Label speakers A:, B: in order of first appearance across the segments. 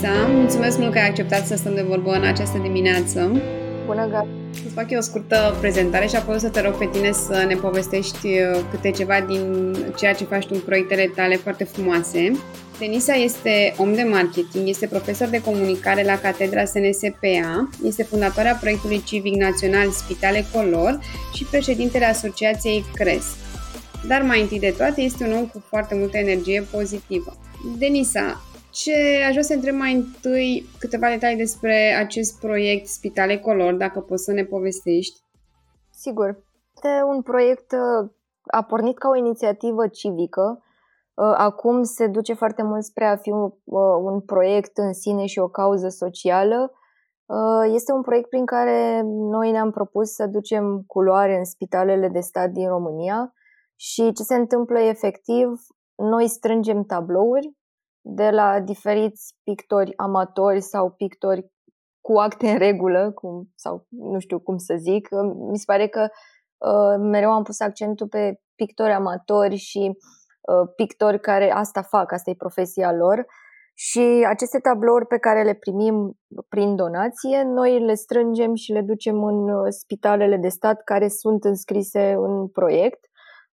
A: Denisa, mulțumesc mult că ai acceptat să stăm de vorbă în această dimineață.
B: Bună, Gabi!
A: Să fac eu o scurtă prezentare și apoi o să te rog pe tine să ne povestești uh, câte ceva din ceea ce faci tu în proiectele tale foarte frumoase. Denisa este om de marketing, este profesor de comunicare la Catedra SNSPA, este fondatoarea proiectului civic național Spitale Color și președintele Asociației CRESC. Dar mai întâi de toate este un om cu foarte multă energie pozitivă. Denisa, ce aș vrea să întreb mai întâi câteva detalii despre acest proiect Spitale Color, dacă poți să ne povestești.
B: Sigur. Este un proiect, uh, a pornit ca o inițiativă civică, uh, acum se duce foarte mult spre a fi un, uh, un proiect în sine și o cauză socială. Este un proiect prin care noi ne-am propus să ducem culoare în spitalele de stat din România și ce se întâmplă efectiv, noi strângem tablouri de la diferiți pictori amatori sau pictori cu acte în regulă, cum, sau nu știu cum să zic. Mi se pare că uh, mereu am pus accentul pe pictori amatori și uh, pictori care asta fac, asta e profesia lor. Și aceste tablouri pe care le primim prin donație, noi le strângem și le ducem în uh, spitalele de stat care sunt înscrise în proiect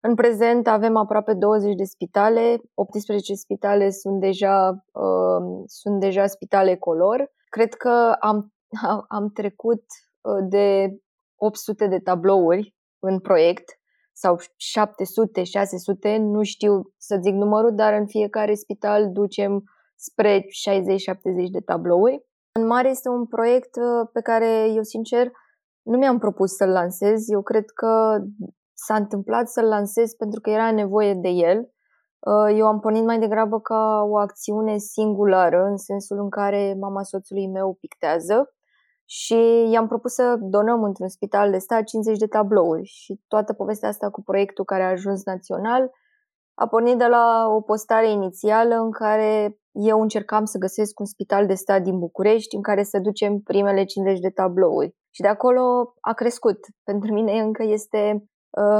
B: în prezent avem aproape 20 de spitale, 18 spitale sunt deja, uh, sunt deja spitale color. Cred că am, am trecut uh, de 800 de tablouri în proiect sau 700, 600, nu știu să zic numărul, dar în fiecare spital ducem spre 60-70 de tablouri. În mare este un proiect uh, pe care eu sincer nu mi-am propus să-l lansez. Eu cred că s-a întâmplat să-l lansez pentru că era nevoie de el. Uh, eu am pornit mai degrabă ca o acțiune singulară, în sensul în care mama soțului meu pictează și i-am propus să donăm într-un spital de stat 50 de tablouri și toată povestea asta cu proiectul care a ajuns național a pornit de la o postare inițială în care eu încercam să găsesc un spital de stat din București în care să ducem primele 50 de tablouri. Și de acolo a crescut. Pentru mine încă este Uh,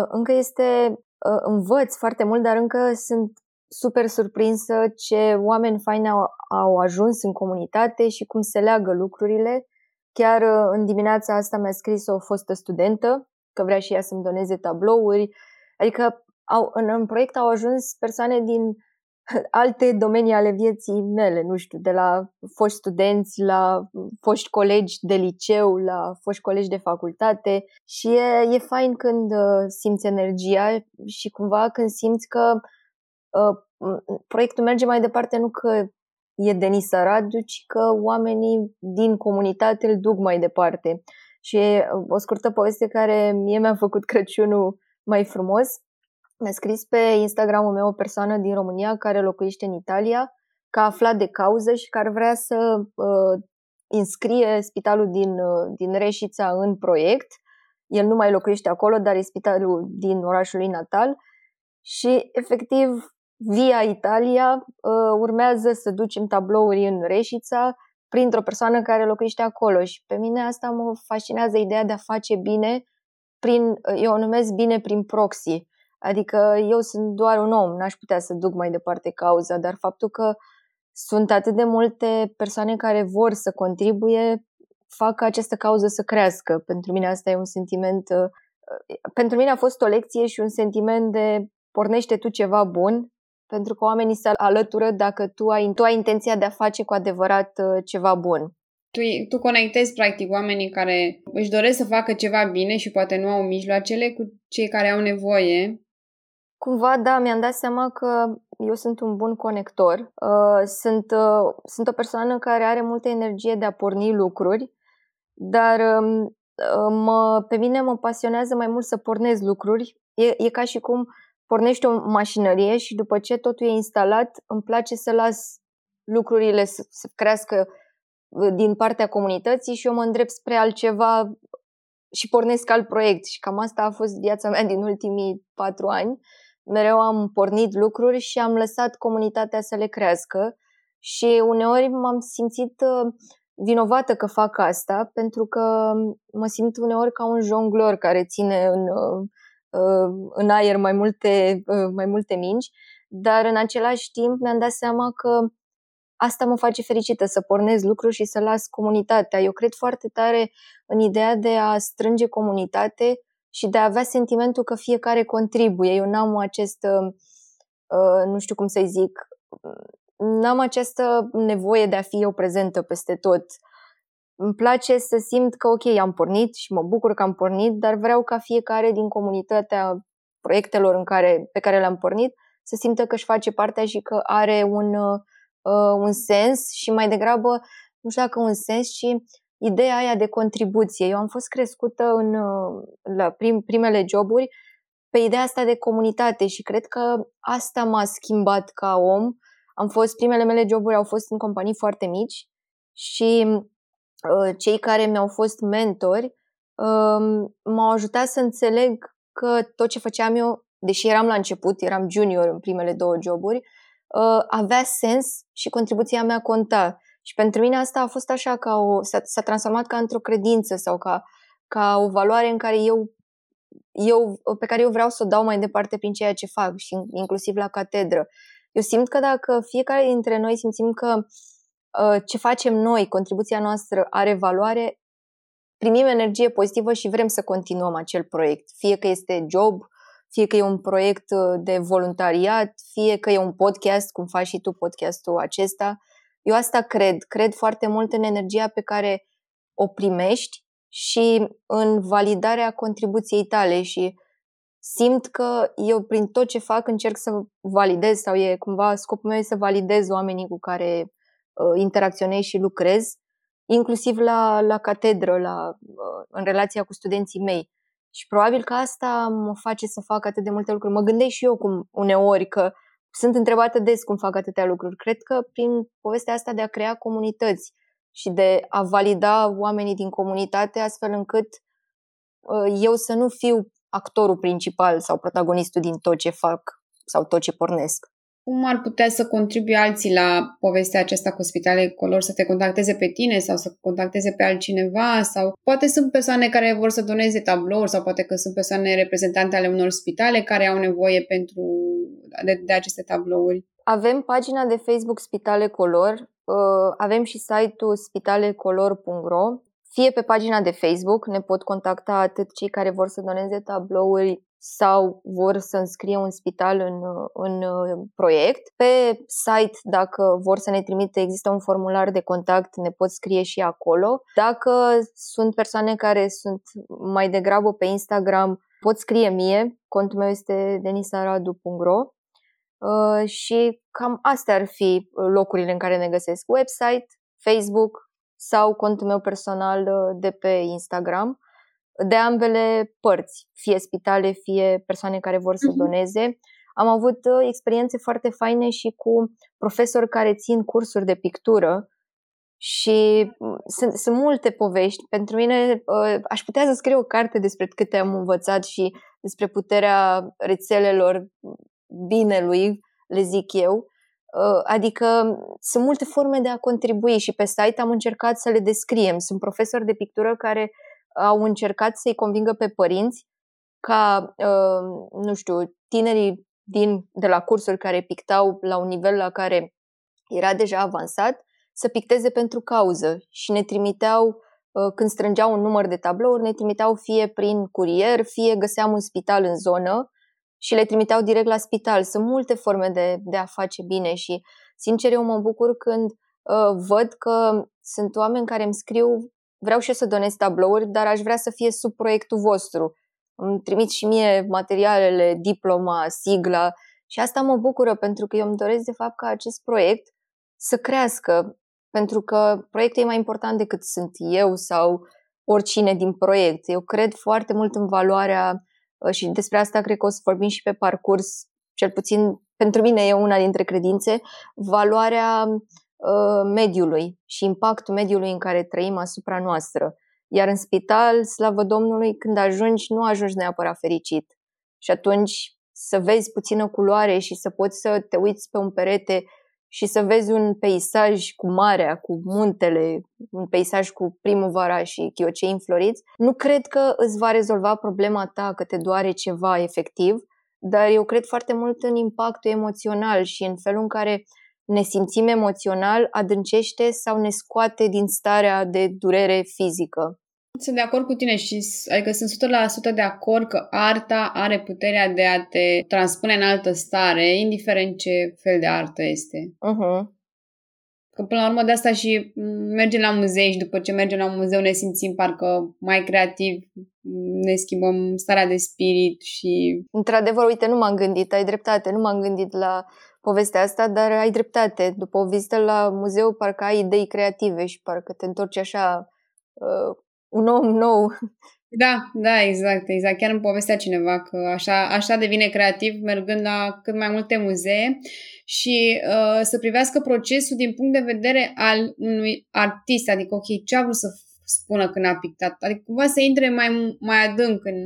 B: încă este, uh, învăț foarte mult, dar încă sunt super surprinsă ce oameni faini au, au ajuns în comunitate și cum se leagă lucrurile. Chiar uh, în dimineața asta mi-a scris o fostă studentă că vrea și ea să-mi doneze tablouri. Adică au, în, în proiect au ajuns persoane din alte domenii ale vieții mele, nu știu, de la foști studenți, la foști colegi de liceu, la foști colegi de facultate și e, e fain când uh, simți energia și cumva când simți că uh, proiectul merge mai departe nu că e Denis Radu, ci că oamenii din comunitate îl duc mai departe. Și e o scurtă poveste care mie mi-a făcut Crăciunul mai frumos mi-a scris pe Instagramul meu o persoană din România care locuiește în Italia, că a aflat de cauză și care vrea să uh, inscrie spitalul din, uh, din Reșița în proiect. El nu mai locuiește acolo, dar e spitalul din orașul lui natal. Și efectiv via Italia uh, urmează să ducem tablouri în Reșița printr-o persoană care locuiește acolo. Și pe mine asta mă fascinează ideea de a face bine prin, eu o numesc bine prin proxy, Adică eu sunt doar un om, n-aș putea să duc mai departe cauza, dar faptul că sunt atât de multe persoane care vor să contribuie, fac ca această cauză să crească. Pentru mine asta e un sentiment, uh, pentru mine a fost o lecție și un sentiment de pornește tu ceva bun, pentru că oamenii se alătură dacă tu ai, tu ai intenția de a face cu adevărat uh, ceva bun.
A: Tu, tu conectezi practic oamenii care își doresc să facă ceva bine și poate nu au mijloacele cu cei care au nevoie
B: Cumva, da, mi-am dat seama că eu sunt un bun conector. Uh, sunt, uh, sunt o persoană care are multă energie de a porni lucruri, dar um, uh, mă, pe mine mă pasionează mai mult să pornez lucruri. E, e ca și cum pornești o mașinărie și după ce totul e instalat, îmi place să las lucrurile să, să crească din partea comunității și eu mă îndrept spre altceva și pornesc alt proiect. Și cam asta a fost viața mea din ultimii patru ani mereu am pornit lucruri și am lăsat comunitatea să le crească și uneori m-am simțit uh, vinovată că fac asta pentru că mă simt uneori ca un jonglor care ține în, uh, uh, în aer mai multe, mai multe mingi, dar în același timp mi-am dat seama că asta mă face fericită, să pornez lucruri și să las comunitatea. Eu cred foarte tare în ideea de a strânge comunitate și de a avea sentimentul că fiecare contribuie. Eu n-am acest, uh, uh, nu știu cum să-i zic, n-am această nevoie de a fi eu prezentă peste tot. Îmi place să simt că, ok, am pornit și mă bucur că am pornit, dar vreau ca fiecare din comunitatea proiectelor în care, pe care le-am pornit să simtă că își face partea și că are un, uh, un sens și mai degrabă, nu știu dacă un sens, ci ideea aia de contribuție. Eu am fost crescută în, uh, la prim, primele joburi pe ideea asta de comunitate și cred că asta m-a schimbat ca om. Am fost, primele mele joburi au fost în companii foarte mici și uh, cei care mi-au fost mentori uh, m-au ajutat să înțeleg că tot ce făceam eu, deși eram la început, eram junior în primele două joburi, uh, avea sens și contribuția mea conta. Și pentru mine asta a fost așa ca o, s-a, s-a transformat ca într-o credință sau ca, ca o valoare în care eu, eu, pe care eu vreau să o dau mai departe prin ceea ce fac și inclusiv la catedră. Eu simt că dacă fiecare dintre noi simțim că uh, ce facem noi, contribuția noastră are valoare, primim energie pozitivă și vrem să continuăm acel proiect. Fie că este job, fie că e un proiect uh, de voluntariat, fie că e un podcast, cum faci și tu podcastul acesta. Eu asta cred. Cred foarte mult în energia pe care o primești și în validarea contribuției tale și simt că eu prin tot ce fac încerc să validez sau e cumva scopul meu e să validez oamenii cu care uh, interacționez și lucrez, inclusiv la, la catedră, la, uh, în relația cu studenții mei. Și probabil că asta mă face să fac atât de multe lucruri. Mă gândesc și eu cum uneori că sunt întrebată des cum fac atâtea lucruri. Cred că prin povestea asta de a crea comunități și de a valida oamenii din comunitate astfel încât uh, eu să nu fiu actorul principal sau protagonistul din tot ce fac sau tot ce pornesc.
A: Cum ar putea să contribuie alții la povestea aceasta cu spitale color, să te contacteze pe tine sau să contacteze pe altcineva? Sau poate sunt persoane care vor să doneze tablouri sau poate că sunt persoane reprezentante ale unor spitale care au nevoie pentru de, de aceste tablouri.
B: Avem pagina de Facebook Spitale Color, uh, avem și site-ul spitalecolor.ro fie pe pagina de Facebook ne pot contacta atât cei care vor să doneze tablouri sau vor să înscrie un spital în, în proiect. Pe site, dacă vor să ne trimite, există un formular de contact, ne pot scrie și acolo. Dacă sunt persoane care sunt mai degrabă pe Instagram, pot scrie mie. Contul meu este denisaradu.ro uh, și cam astea ar fi locurile în care ne găsesc. Website, Facebook sau contul meu personal uh, de pe Instagram de ambele părți, fie spitale, fie persoane care vor să mhm. doneze. Am avut uh, experiențe foarte faine și cu profesori care țin cursuri de pictură și mm, sunt, sunt multe povești. Pentru mine uh, aș putea să scriu o carte despre câte am învățat și despre puterea rețelelor binelui, le zic eu. Uh, adică sunt multe forme de a contribui și pe site am încercat să le descriem. Sunt profesori de pictură care au încercat să-i convingă pe părinți ca, uh, nu știu, tinerii din, de la cursuri care pictau la un nivel la care era deja avansat, să picteze pentru cauză și ne trimiteau, uh, când strângeau un număr de tablouri, ne trimiteau fie prin curier, fie găseam un spital în zonă și le trimiteau direct la spital. Sunt multe forme de, de a face bine și, sincer, eu mă bucur când uh, văd că sunt oameni care îmi scriu vreau și eu să donez tablouri, dar aș vrea să fie sub proiectul vostru. Îmi trimit și mie materialele, diploma, sigla și asta mă bucură pentru că eu îmi doresc de fapt ca acest proiect să crească, pentru că proiectul e mai important decât sunt eu sau oricine din proiect. Eu cred foarte mult în valoarea uh, și despre asta cred că o să vorbim și pe parcurs, cel puțin pentru mine e una dintre credințe, valoarea Uh, mediului și impactul mediului în care trăim asupra noastră. Iar în spital, slavă Domnului, când ajungi, nu ajungi neapărat fericit. Și atunci să vezi puțină culoare și să poți să te uiți pe un perete și să vezi un peisaj cu marea, cu muntele, un peisaj cu primăvara și chiocei înfloriți, nu cred că îți va rezolva problema ta că te doare ceva efectiv, dar eu cred foarte mult în impactul emoțional și în felul în care ne simțim emoțional, adâncește sau ne scoate din starea de durere fizică.
A: Sunt de acord cu tine și adică sunt 100% de acord că arta are puterea de a te transpune în altă stare, indiferent ce fel de artă este. Uh-huh. Că până la urmă de asta și mergem la muzei și după ce mergem la un muzeu ne simțim parcă mai creativ, ne schimbăm starea de spirit și...
B: Într-adevăr, uite, nu m-am gândit, ai dreptate, nu m-am gândit la povestea asta, dar ai dreptate. După o vizită la muzeu, parcă ai idei creative și parcă te întorci așa uh, un om nou.
A: Da, da, exact, exact. Chiar îmi povestea cineva că așa, așa devine creativ mergând la cât mai multe muzee și uh, să privească procesul din punct de vedere al unui artist, adică, ok, ce a vrut să spună când a pictat, adică cumva să intre mai, mai adânc în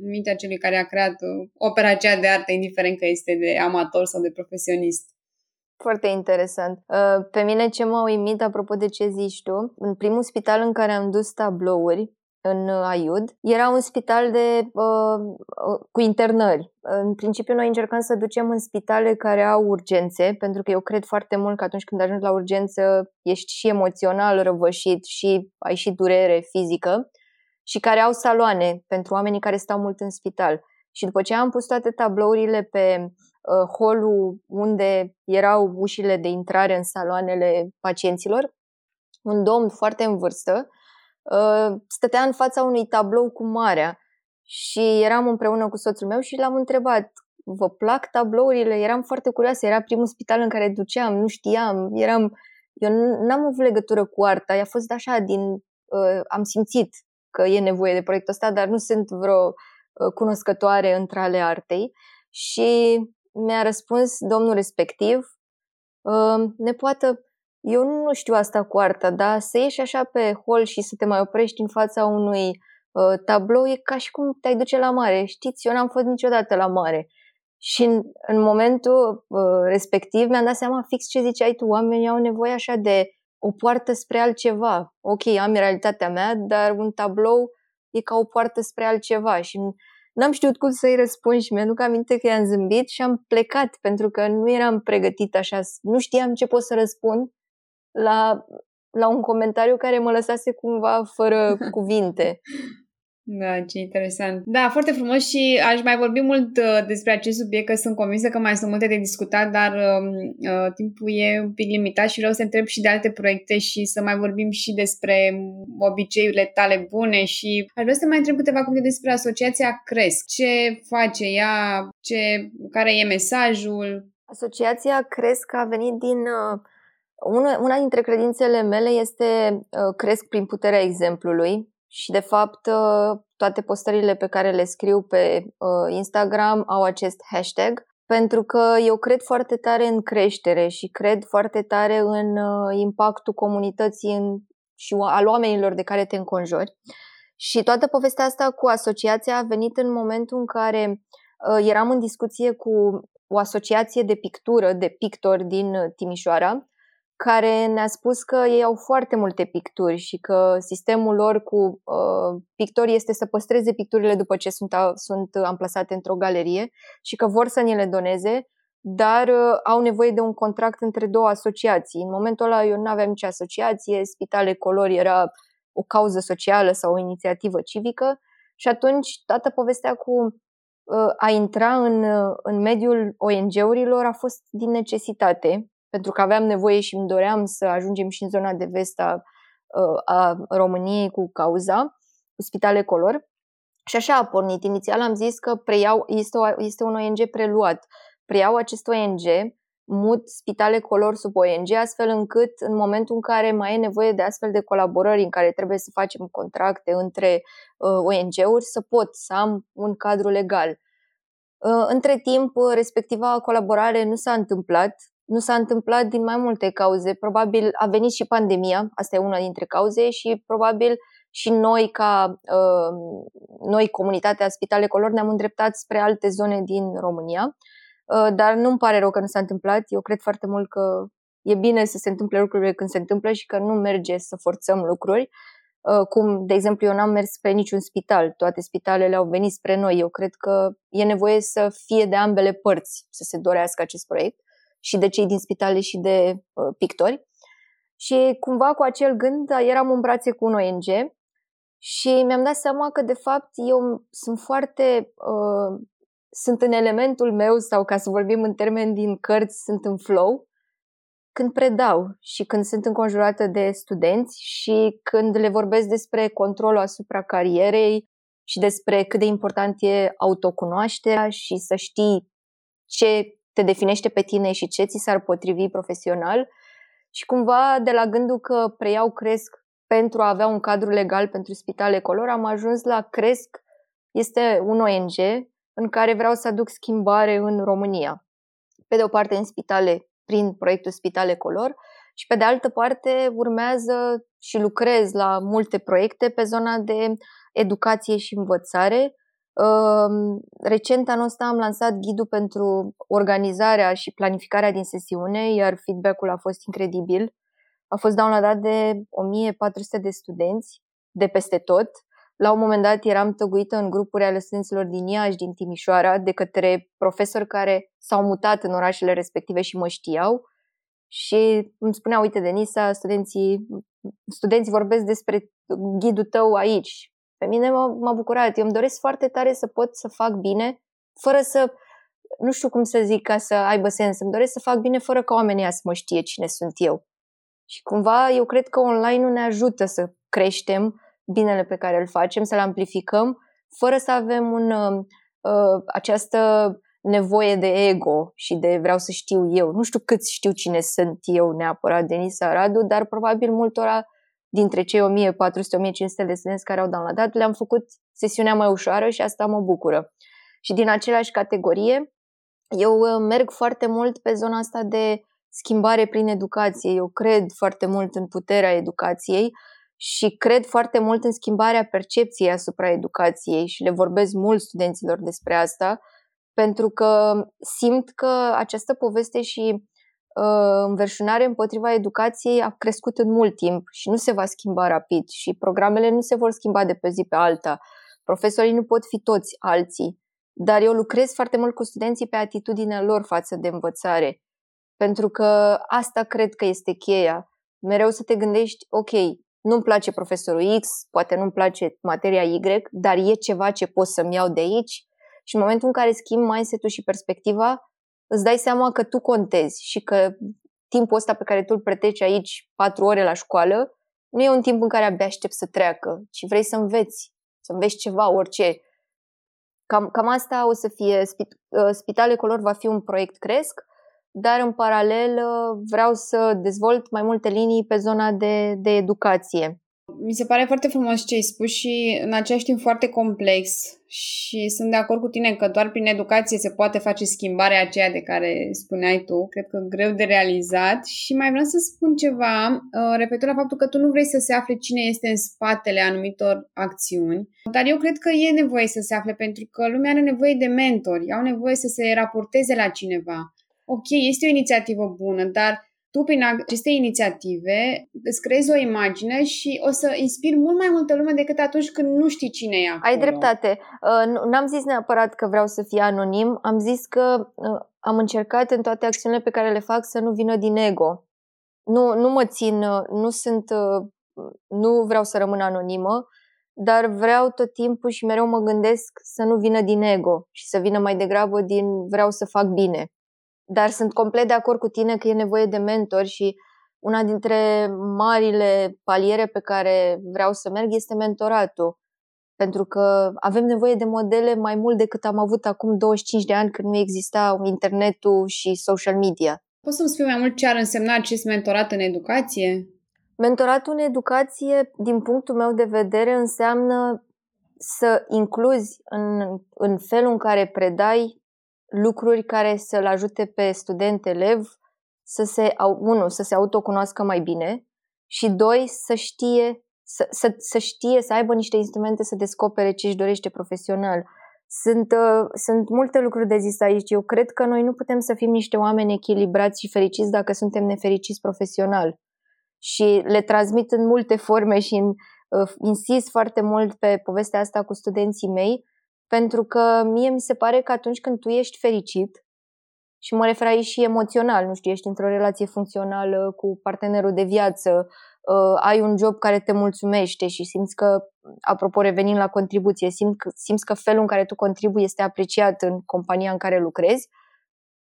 A: mintea celui care a creat uh, opera aceea de artă, indiferent că este de amator sau de profesionist.
B: Foarte interesant. Uh, pe mine ce m-a uimit, apropo de ce zici tu, în primul spital în care am dus tablouri, în Aiud, era un spital de, uh, uh, cu internări. În principiu, noi încercăm să ducem în spitale care au urgențe, pentru că eu cred foarte mult că atunci când ajungi la urgență ești și emoțional răvășit și ai și durere fizică și care au saloane pentru oamenii care stau mult în spital. Și după ce am pus toate tablourile pe uh, holul unde erau ușile de intrare în saloanele pacienților, un domn foarte în vârstă uh, stătea în fața unui tablou cu marea și eram împreună cu soțul meu și l-am întrebat vă plac tablourile? Eram foarte curioasă, era primul spital în care duceam, nu știam, eram... Eu n-am avut legătură cu arta, a fost așa din... Uh, am simțit că e nevoie de proiectul ăsta, dar nu sunt vreo uh, cunoscătoare între ale artei și mi-a răspuns domnul respectiv, uh, ne poate, eu nu știu asta cu arta, dar să ieși așa pe hol și să te mai oprești în fața unui uh, tablou e ca și cum te-ai duce la mare. Știți, eu n-am fost niciodată la mare. Și în, în momentul uh, respectiv mi-am dat seama fix ce ziceai tu, oamenii au nevoie așa de o poartă spre altceva. Ok, am realitatea mea, dar un tablou e ca o poartă spre altceva și N-am știut cum să-i răspund și mi-aduc aminte că i-am zâmbit și am plecat pentru că nu eram pregătit așa, nu știam ce pot să răspund la, la un comentariu care mă lăsase cumva fără cuvinte.
A: Da, ce interesant. Da, foarte frumos și aș mai vorbi mult uh, despre acest subiect, că sunt convinsă că mai sunt multe de discutat, dar uh, uh, timpul e un pic limitat și vreau să întreb și de alte proiecte și să mai vorbim și despre obiceiurile tale bune și aș vrea să mai întreb câteva cuvinte despre asociația Cresc. Ce face ea? Ce, care e mesajul?
B: Asociația Cresc a venit din... Uh... Una, una dintre credințele mele este uh, cresc prin puterea exemplului și de fapt uh, toate postările pe care le scriu pe uh, Instagram au acest hashtag pentru că eu cred foarte tare în creștere și cred foarte tare în uh, impactul comunității în, și al oamenilor de care te înconjori. Și toată povestea asta cu asociația a venit în momentul în care eram în discuție cu o asociație de pictură, de pictori din Timișoara, care ne-a spus că ei au foarte multe picturi și că sistemul lor cu uh, pictori este să păstreze picturile după ce sunt, sunt amplasate într-o galerie și că vor să ni le doneze, dar uh, au nevoie de un contract între două asociații. În momentul ăla eu nu aveam nicio asociație, Spitale Colori era o cauză socială sau o inițiativă civică și atunci toată povestea cu uh, a intra în, uh, în mediul ONG-urilor a fost din necesitate pentru că aveam nevoie și îmi doream să ajungem și în zona de vest a, a României cu cauza, cu Spitale Color. Și așa a pornit. Inițial am zis că preiau, este, o, este un ONG preluat. Preiau acest ONG, mut Spitale Color sub ONG, astfel încât în momentul în care mai e nevoie de astfel de colaborări în care trebuie să facem contracte între uh, ONG-uri, să pot să am un cadru legal. Uh, între timp, respectiva colaborare nu s-a întâmplat, nu s-a întâmplat din mai multe cauze. Probabil a venit și pandemia, asta e una dintre cauze, și probabil și noi, ca uh, noi, comunitatea Spitale Color, ne-am îndreptat spre alte zone din România. Uh, dar nu-mi pare rău că nu s-a întâmplat. Eu cred foarte mult că e bine să se întâmple lucrurile când se întâmplă și că nu merge să forțăm lucruri. Uh, cum, de exemplu, eu n-am mers pe niciun spital. Toate spitalele au venit spre noi. Eu cred că e nevoie să fie de ambele părți să se dorească acest proiect și de cei din spitale și de uh, pictori. Și cumva cu acel gând eram în brațe cu un ONG și mi-am dat seama că de fapt eu sunt foarte uh, sunt în elementul meu sau ca să vorbim în termeni din cărți, sunt în flow când predau și când sunt înconjurată de studenți și când le vorbesc despre controlul asupra carierei și despre cât de important e autocunoașterea și să știi ce te definește pe tine și ce ți s-ar potrivi profesional și cumva de la gândul că preiau Cresc pentru a avea un cadru legal pentru spitale color, am ajuns la Cresc, este un ONG în care vreau să aduc schimbare în România. Pe de o parte în spitale prin proiectul Spitale Color și pe de altă parte urmează și lucrez la multe proiecte pe zona de educație și învățare. Recent anul ăsta am lansat ghidul pentru organizarea și planificarea din sesiune, iar feedback-ul a fost incredibil. A fost downloadat de 1400 de studenți de peste tot la un moment dat eram tăguită în grupuri ale studenților din Iași, din Timișoara, de către profesori care s-au mutat în orașele respective și mă știau și îmi spunea, uite, Denisa, studenții, studenții vorbesc despre ghidul tău aici. Pe mine m-a, m-a bucurat. Eu îmi doresc foarte tare să pot să fac bine, fără să, nu știu cum să zic ca să aibă sens, îmi doresc să fac bine fără ca oamenii să mă știe cine sunt eu. Și cumva eu cred că online-ul ne ajută să creștem, binele pe care îl facem, să-l amplificăm, fără să avem un, uh, uh, această nevoie de ego și de vreau să știu eu. Nu știu cât știu cine sunt eu neapărat, Denisa Radu, dar probabil multora dintre cei 1400-1500 de studenți care au downloadat le-am făcut sesiunea mai ușoară și asta mă bucură. Și din același categorie, eu uh, merg foarte mult pe zona asta de schimbare prin educație. Eu cred foarte mult în puterea educației și cred foarte mult în schimbarea percepției asupra educației și le vorbesc mult studenților despre asta, pentru că simt că această poveste și uh, înverșunare împotriva educației a crescut în mult timp și nu se va schimba rapid și programele nu se vor schimba de pe zi pe alta. Profesorii nu pot fi toți alții, dar eu lucrez foarte mult cu studenții pe atitudinea lor față de învățare, pentru că asta cred că este cheia. Mereu să te gândești, ok, nu-mi place profesorul X, poate nu-mi place materia Y, dar e ceva ce pot să-mi iau de aici și în momentul în care schimbi mindset-ul și perspectiva, îți dai seama că tu contezi și că timpul ăsta pe care tu îl pretreci aici, patru ore la școală, nu e un timp în care abia aștept să treacă, ci vrei să înveți, să înveți ceva, orice. Cam, cam asta o să fie. Uh, Spitale Color va fi un proiect cresc dar în paralel uh, vreau să dezvolt mai multe linii pe zona de, de educație.
A: Mi se pare foarte frumos ce ai spus și în același timp foarte complex. Și sunt de acord cu tine că doar prin educație se poate face schimbarea aceea de care spuneai tu, cred că greu de realizat. Și mai vreau să spun ceva uh, referitor la faptul că tu nu vrei să se afle cine este în spatele anumitor acțiuni, dar eu cred că e nevoie să se afle pentru că lumea are nevoie de mentori, au nevoie să se raporteze la cineva. Ok, este o inițiativă bună, dar tu prin aceste inițiative îți creezi o imagine și o să inspiri mult mai multă lume decât atunci când nu știi cine e acolo.
B: Ai dreptate. Uh, n-am zis neapărat că vreau să fie anonim, am zis că uh, am încercat în toate acțiunile pe care le fac să nu vină din ego. Nu, nu mă țin, uh, nu sunt, nu vreau să rămân anonimă, dar vreau tot timpul și mereu mă gândesc să nu vină din ego și să vină mai degrabă din vreau să fac bine. Dar sunt complet de acord cu tine că e nevoie de mentor și una dintre marile paliere pe care vreau să merg este mentoratul. Pentru că avem nevoie de modele mai mult decât am avut acum 25 de ani când nu exista internetul și social media.
A: Poți să-mi spui mai mult ce ar însemna acest mentorat în educație?
B: Mentoratul în educație, din punctul meu de vedere, înseamnă să incluzi în, în felul în care predai lucruri care să-l ajute pe student-elev să se, unu, să se autocunoască mai bine și doi, să știe să, să, să știe, să aibă niște instrumente să descopere ce își dorește profesional. Sunt, uh, sunt multe lucruri de zis aici. Eu cred că noi nu putem să fim niște oameni echilibrați și fericiți dacă suntem nefericiți profesional. Și le transmit în multe forme și în, uh, insist foarte mult pe povestea asta cu studenții mei, pentru că mie mi se pare că atunci când tu ești fericit Și mă refer aici și emoțional, nu știu, ești într-o relație funcțională cu partenerul de viață, uh, ai un job care te mulțumește și simți că, apropo, revenind la contribuție, simți că, simți că felul în care tu contribui este apreciat în compania în care lucrezi,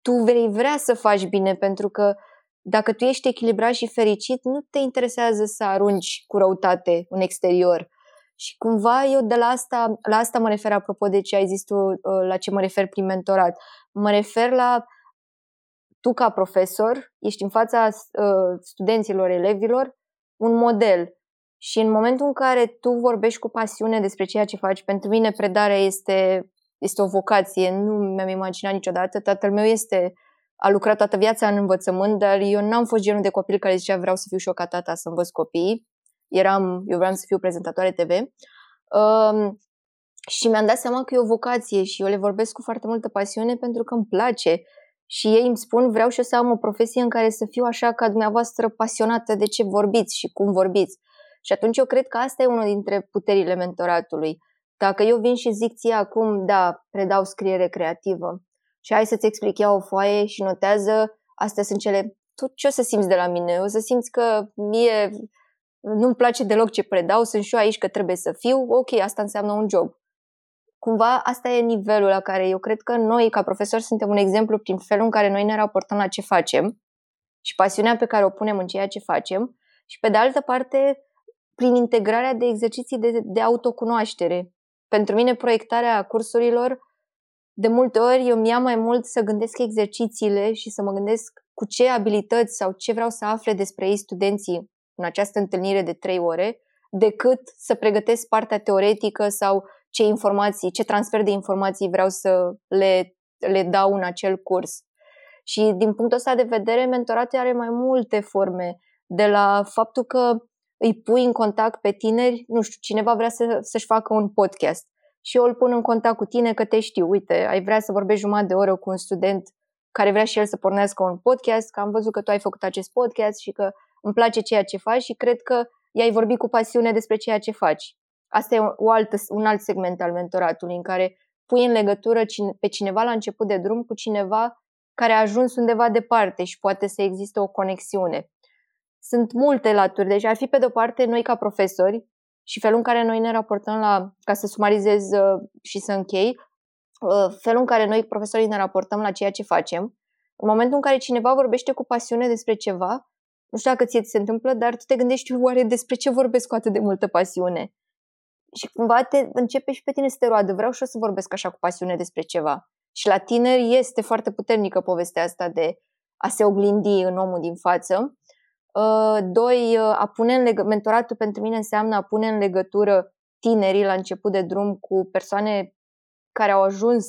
B: tu vei vrea să faci bine pentru că dacă tu ești echilibrat și fericit, nu te interesează să arunci cu răutate în exterior. Și cumva eu de la asta, la asta mă refer apropo de ce ai zis tu, uh, la ce mă refer prin mentorat. Mă refer la tu ca profesor, ești în fața uh, studenților, elevilor, un model. Și în momentul în care tu vorbești cu pasiune despre ceea ce faci, pentru mine predarea este, este o vocație, nu mi-am imaginat niciodată. Tatăl meu este, a lucrat toată viața în învățământ, dar eu n-am fost genul de copil care zicea vreau să fiu și eu ca tata să învăț copiii. Eram, eu vreau să fiu prezentatoare TV. Um, și mi-am dat seama că e o vocație și eu le vorbesc cu foarte multă pasiune pentru că îmi place și ei îmi spun vreau și eu să am o profesie în care să fiu așa ca dumneavoastră pasionată de ce vorbiți și cum vorbiți. Și atunci eu cred că asta e unul dintre puterile mentoratului. Dacă eu vin și zic ție acum, da, predau scriere creativă și hai să-ți explic eu o foaie și notează, astea sunt cele, tu ce o să simți de la mine? O să simți că mie nu-mi place deloc ce predau, sunt și eu aici că trebuie să fiu, ok, asta înseamnă un job cumva asta e nivelul la care eu cred că noi, ca profesori, suntem un exemplu prin felul în care noi ne raportăm la ce facem și pasiunea pe care o punem în ceea ce facem și, pe de altă parte, prin integrarea de exerciții de, de autocunoaștere. Pentru mine, proiectarea cursurilor, de multe ori, eu mi-am mai mult să gândesc exercițiile și să mă gândesc cu ce abilități sau ce vreau să afle despre ei studenții în această întâlnire de trei ore, decât să pregătesc partea teoretică sau ce informații, ce transfer de informații vreau să le, le dau în acel curs. Și din punctul ăsta de vedere, mentoratul are mai multe forme, de la faptul că îi pui în contact pe tineri, nu știu, cineva vrea să, să-și facă un podcast și eu îl pun în contact cu tine că te știu, uite, ai vrea să vorbești jumătate de oră cu un student care vrea și el să pornească un podcast, că am văzut că tu ai făcut acest podcast și că îmi place ceea ce faci și cred că i-ai vorbit cu pasiune despre ceea ce faci. Asta e o altă, un alt segment al mentoratului în care pui în legătură pe cineva la început de drum cu cineva care a ajuns undeva departe și poate să existe o conexiune. Sunt multe laturi, deci ar fi pe de-o parte noi ca profesori și felul în care noi ne raportăm la, ca să sumarizez uh, și să închei, uh, felul în care noi profesorii ne raportăm la ceea ce facem. În momentul în care cineva vorbește cu pasiune despre ceva, nu știu dacă ție ți se întâmplă, dar tu te gândești oare despre ce vorbesc cu atât de multă pasiune și cumva te începe și pe tine să te roadă. Vreau și eu să vorbesc așa cu pasiune despre ceva. Și la tineri este foarte puternică povestea asta de a se oglindi în omul din față. Uh, doi, uh, a pune în leg- mentoratul pentru mine înseamnă a pune în legătură tinerii la început de drum cu persoane care au ajuns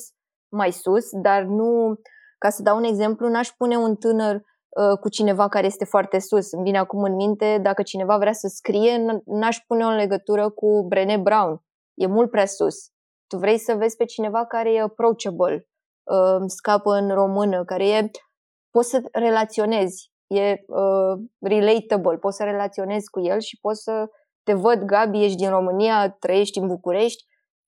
B: mai sus, dar nu, ca să dau un exemplu, n-aș pune un tânăr Uh, cu cineva care este foarte sus. Îmi vine acum în minte, dacă cineva vrea să scrie, n-aș pune o legătură cu Brené Brown. E mult prea sus. Tu vrei să vezi pe cineva care e approachable, uh, scapă în română, care e, poți să relaționezi, e uh, relatable, poți să relaționezi cu el și poți să te văd, Gabi, ești din România, trăiești în București,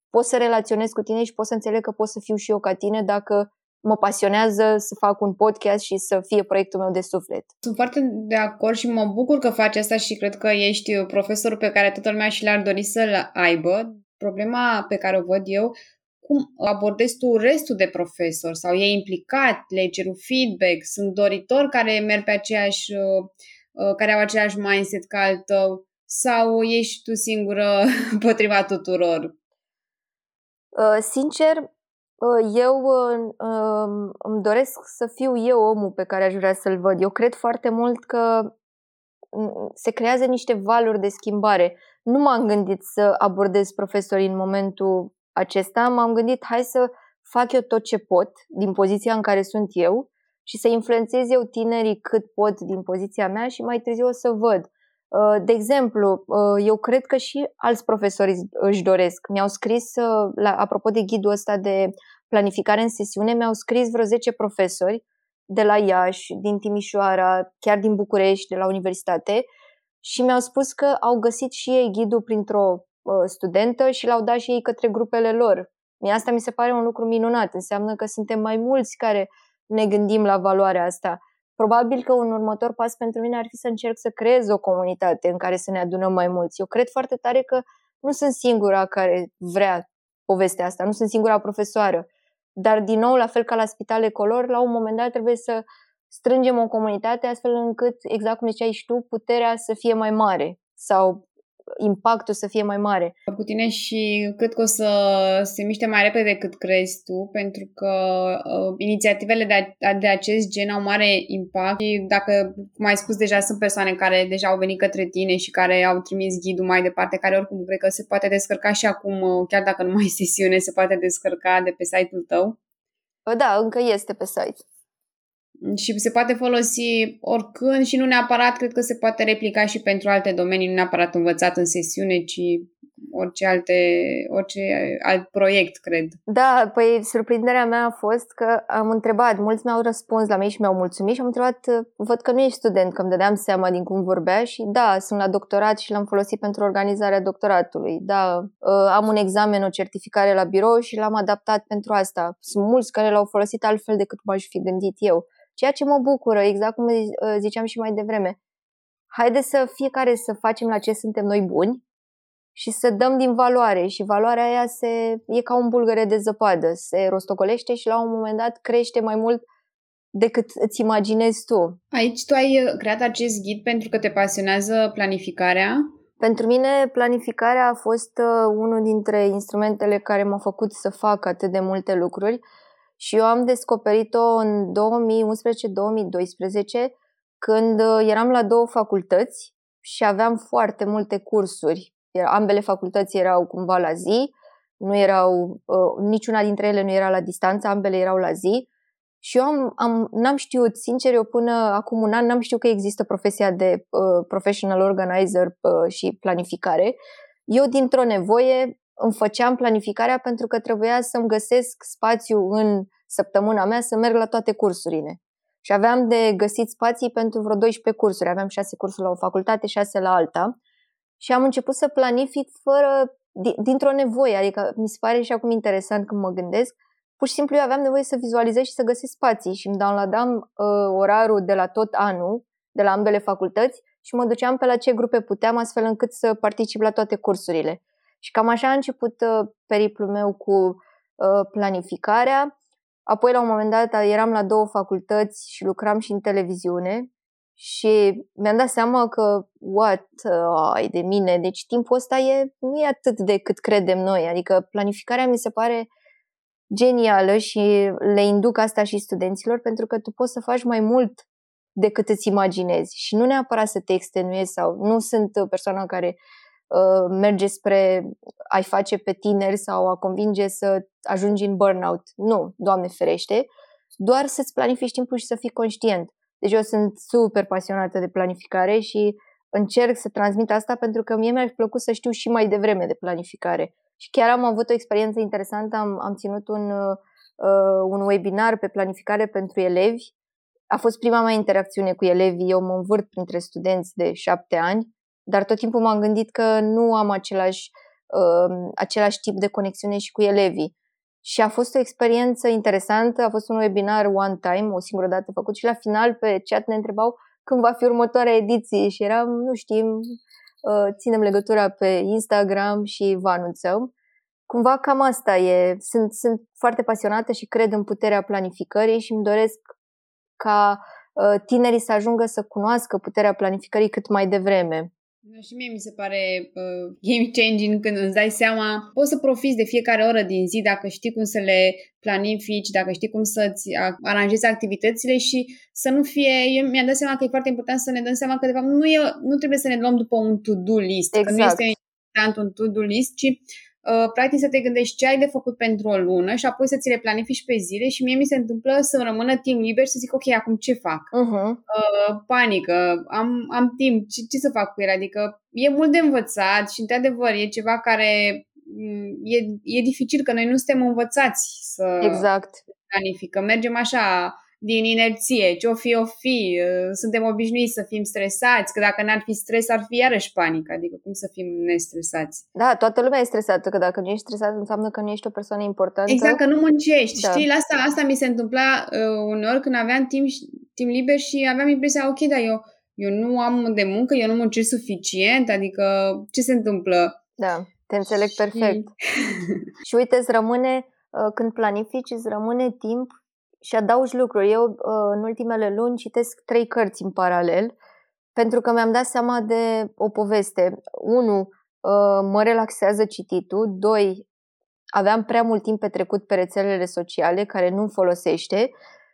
B: poți să relaționezi cu tine și poți să înțeleg că pot să fiu și eu ca tine dacă mă pasionează să fac un podcast și să fie proiectul meu de suflet.
A: Sunt foarte de acord și mă bucur că faci asta și cred că ești profesorul pe care toată lumea și l-ar dori să-l aibă. Problema pe care o văd eu, cum abordezi tu restul de profesori sau e implicat, le ceru feedback, sunt doritori care merg pe aceeași, uh, care au același mindset ca al tău sau ești tu singură potriva tuturor?
B: Uh, sincer, Ă, eu îmi doresc să fiu eu omul pe care aș vrea să-l văd. Eu cred foarte mult că se creează niște valuri de schimbare. Nu m-am gândit să abordez profesorii în momentul acesta, m-am gândit hai să fac eu tot ce pot din poziția în care sunt eu și să influențez eu tinerii cât pot din poziția mea și mai târziu o să văd. Ă, de exemplu, ă, eu cred că și alți profesori își doresc. Mi-au scris, la, apropo de ghidul ăsta de planificare în sesiune, mi-au scris vreo 10 profesori de la Iași, din Timișoara, chiar din București, de la universitate și mi-au spus că au găsit și ei ghidul printr-o uh, studentă și l-au dat și ei către grupele lor. Mie asta mi se pare un lucru minunat. Înseamnă că suntem mai mulți care ne gândim la valoarea asta. Probabil că un următor pas pentru mine ar fi să încerc să creez o comunitate în care să ne adunăm mai mulți. Eu cred foarte tare că nu sunt singura care vrea povestea asta, nu sunt singura profesoară. Dar, din nou, la fel ca la spitale color, la un moment dat trebuie să strângem o comunitate astfel încât, exact cum ziceai și tu, puterea să fie mai mare sau impactul să fie mai mare.
A: Cu tine și cred că o să se miște mai repede decât crezi tu, pentru că uh, inițiativele de, a, de acest gen au mare impact și dacă, cum ai spus deja, sunt persoane care deja au venit către tine și care au trimis ghidul mai departe, care oricum cred că se poate descărca și acum, uh, chiar dacă nu mai e sesiune, se poate descărca de pe site-ul tău.
B: Da, încă este pe site
A: și se poate folosi oricând și nu neapărat, cred că se poate replica și pentru alte domenii, nu neapărat învățat în sesiune, ci orice, alte, orice alt proiect, cred.
B: Da, păi surprinderea mea a fost că am întrebat, mulți mi-au răspuns la mine și mi-au mulțumit și am întrebat, văd că nu ești student, că îmi dădeam seama din cum vorbea și da, sunt la doctorat și l-am folosit pentru organizarea doctoratului. Da, ă, am un examen, o certificare la birou și l-am adaptat pentru asta. Sunt mulți care l-au folosit altfel decât m-aș fi gândit eu. Ceea ce mă bucură, exact cum uh, ziceam și mai devreme, haide să fiecare să facem la ce suntem noi buni și să dăm din valoare și valoarea aia se, e ca un bulgăre de zăpadă, se rostogolește și la un moment dat crește mai mult decât îți imaginezi tu.
A: Aici tu ai uh, creat acest ghid pentru că te pasionează planificarea?
B: Pentru mine planificarea a fost uh, unul dintre instrumentele care m-au făcut să fac atât de multe lucruri și eu am descoperit-o în 2011-2012 când uh, eram la două facultăți și aveam foarte multe cursuri. Ambele facultăți erau cumva la zi, nu erau, uh, niciuna dintre ele nu era la distanță, ambele erau la zi. Și eu am, am, n-am știut, sincer, eu până acum un an n-am știut că există profesia de uh, professional organizer uh, și planificare. Eu, dintr-o nevoie, îmi făceam planificarea pentru că trebuia să-mi găsesc spațiu în săptămâna mea să merg la toate cursurile. Și aveam de găsit spații pentru vreo 12 cursuri. Aveam 6 cursuri la o facultate, 6 la alta. Și am început să planific fără, dintr-o nevoie. Adică mi se pare și acum interesant când mă gândesc. Pur și simplu eu aveam nevoie să vizualizez și să găsesc spații și îmi downloadam uh, orarul de la tot anul, de la ambele facultăți și mă duceam pe la ce grupe puteam astfel încât să particip la toate cursurile. Și cam așa a început uh, periplul meu cu uh, planificarea. Apoi, la un moment dat, eram la două facultăți și lucram și în televiziune și mi-am dat seama că, what, uh, ai de mine, deci timpul ăsta e, nu e atât de cât credem noi, adică planificarea mi se pare genială și le induc asta și studenților pentru că tu poți să faci mai mult decât îți imaginezi și nu neapărat să te extenuezi sau nu sunt persoana care Uh, merge spre a-i face pe tineri sau a convinge să ajungi în burnout. Nu, Doamne ferește, doar să-ți planifici timpul și să fii conștient. Deci eu sunt super pasionată de planificare și încerc să transmit asta pentru că mie mi-ar plăcut să știu și mai devreme de planificare. Și chiar am avut o experiență interesantă, am, am ținut un, uh, un webinar pe planificare pentru elevi. A fost prima mea interacțiune cu elevii, eu mă învârt printre studenți de șapte ani dar tot timpul m-am gândit că nu am același, uh, același tip de conexiune și cu elevii. Și a fost o experiență interesantă, a fost un webinar one time, o singură dată făcut și la final pe chat ne întrebau când va fi următoarea ediție și eram, nu știm, uh, ținem legătura pe Instagram și vă anunțăm. Cumva cam asta e. Sunt, sunt foarte pasionată și cred în puterea planificării și îmi doresc ca uh, tinerii să ajungă să cunoască puterea planificării cât mai devreme.
A: Da, și mie mi se pare uh, game changing când îți dai seama, poți să profiți de fiecare oră din zi dacă știi cum să le planifici, dacă știi cum să-ți aranjezi activitățile și să nu fie, eu mi-am dat seama că e foarte important să ne dăm seama că de fapt nu, e, nu trebuie să ne luăm după un to-do list, exact. că nu exact. este important un to-do list, ci Uh, practic să te gândești ce ai de făcut pentru o lună și apoi să ți le planifici pe zile și mie mi se întâmplă să rămână timp liber și să zic ok, acum ce fac? Uh-huh. Uh, panică, am, am timp, ce, ce să fac cu el? Adică e mult de învățat și într-adevăr e ceva care mm, e, e dificil că noi nu suntem învățați să
B: exact.
A: planificăm. Mergem așa din inerție, ce o fi, o fi, uh, suntem obișnuiți să fim stresați, că dacă n-ar fi stres, ar fi iarăși panică, adică cum să fim nestresați.
B: Da, toată lumea e stresată, că dacă nu ești stresat înseamnă că nu ești o persoană importantă.
A: Exact, că nu muncești, da. știi, la asta, asta mi se întâmpla uh, uneori când aveam timp, timp liber și aveam impresia, ok, dar eu, eu nu am de muncă, eu nu muncesc suficient, adică ce se întâmplă?
B: Da, te înțeleg și... perfect. și uite, îți rămâne, uh, când planifici, îți rămâne timp și adaugi lucruri. Eu, uh, în ultimele luni, citesc trei cărți în paralel, pentru că mi-am dat seama de o poveste. Unu, uh, mă relaxează cititul. Doi, aveam prea mult timp petrecut pe rețelele sociale, care nu folosește.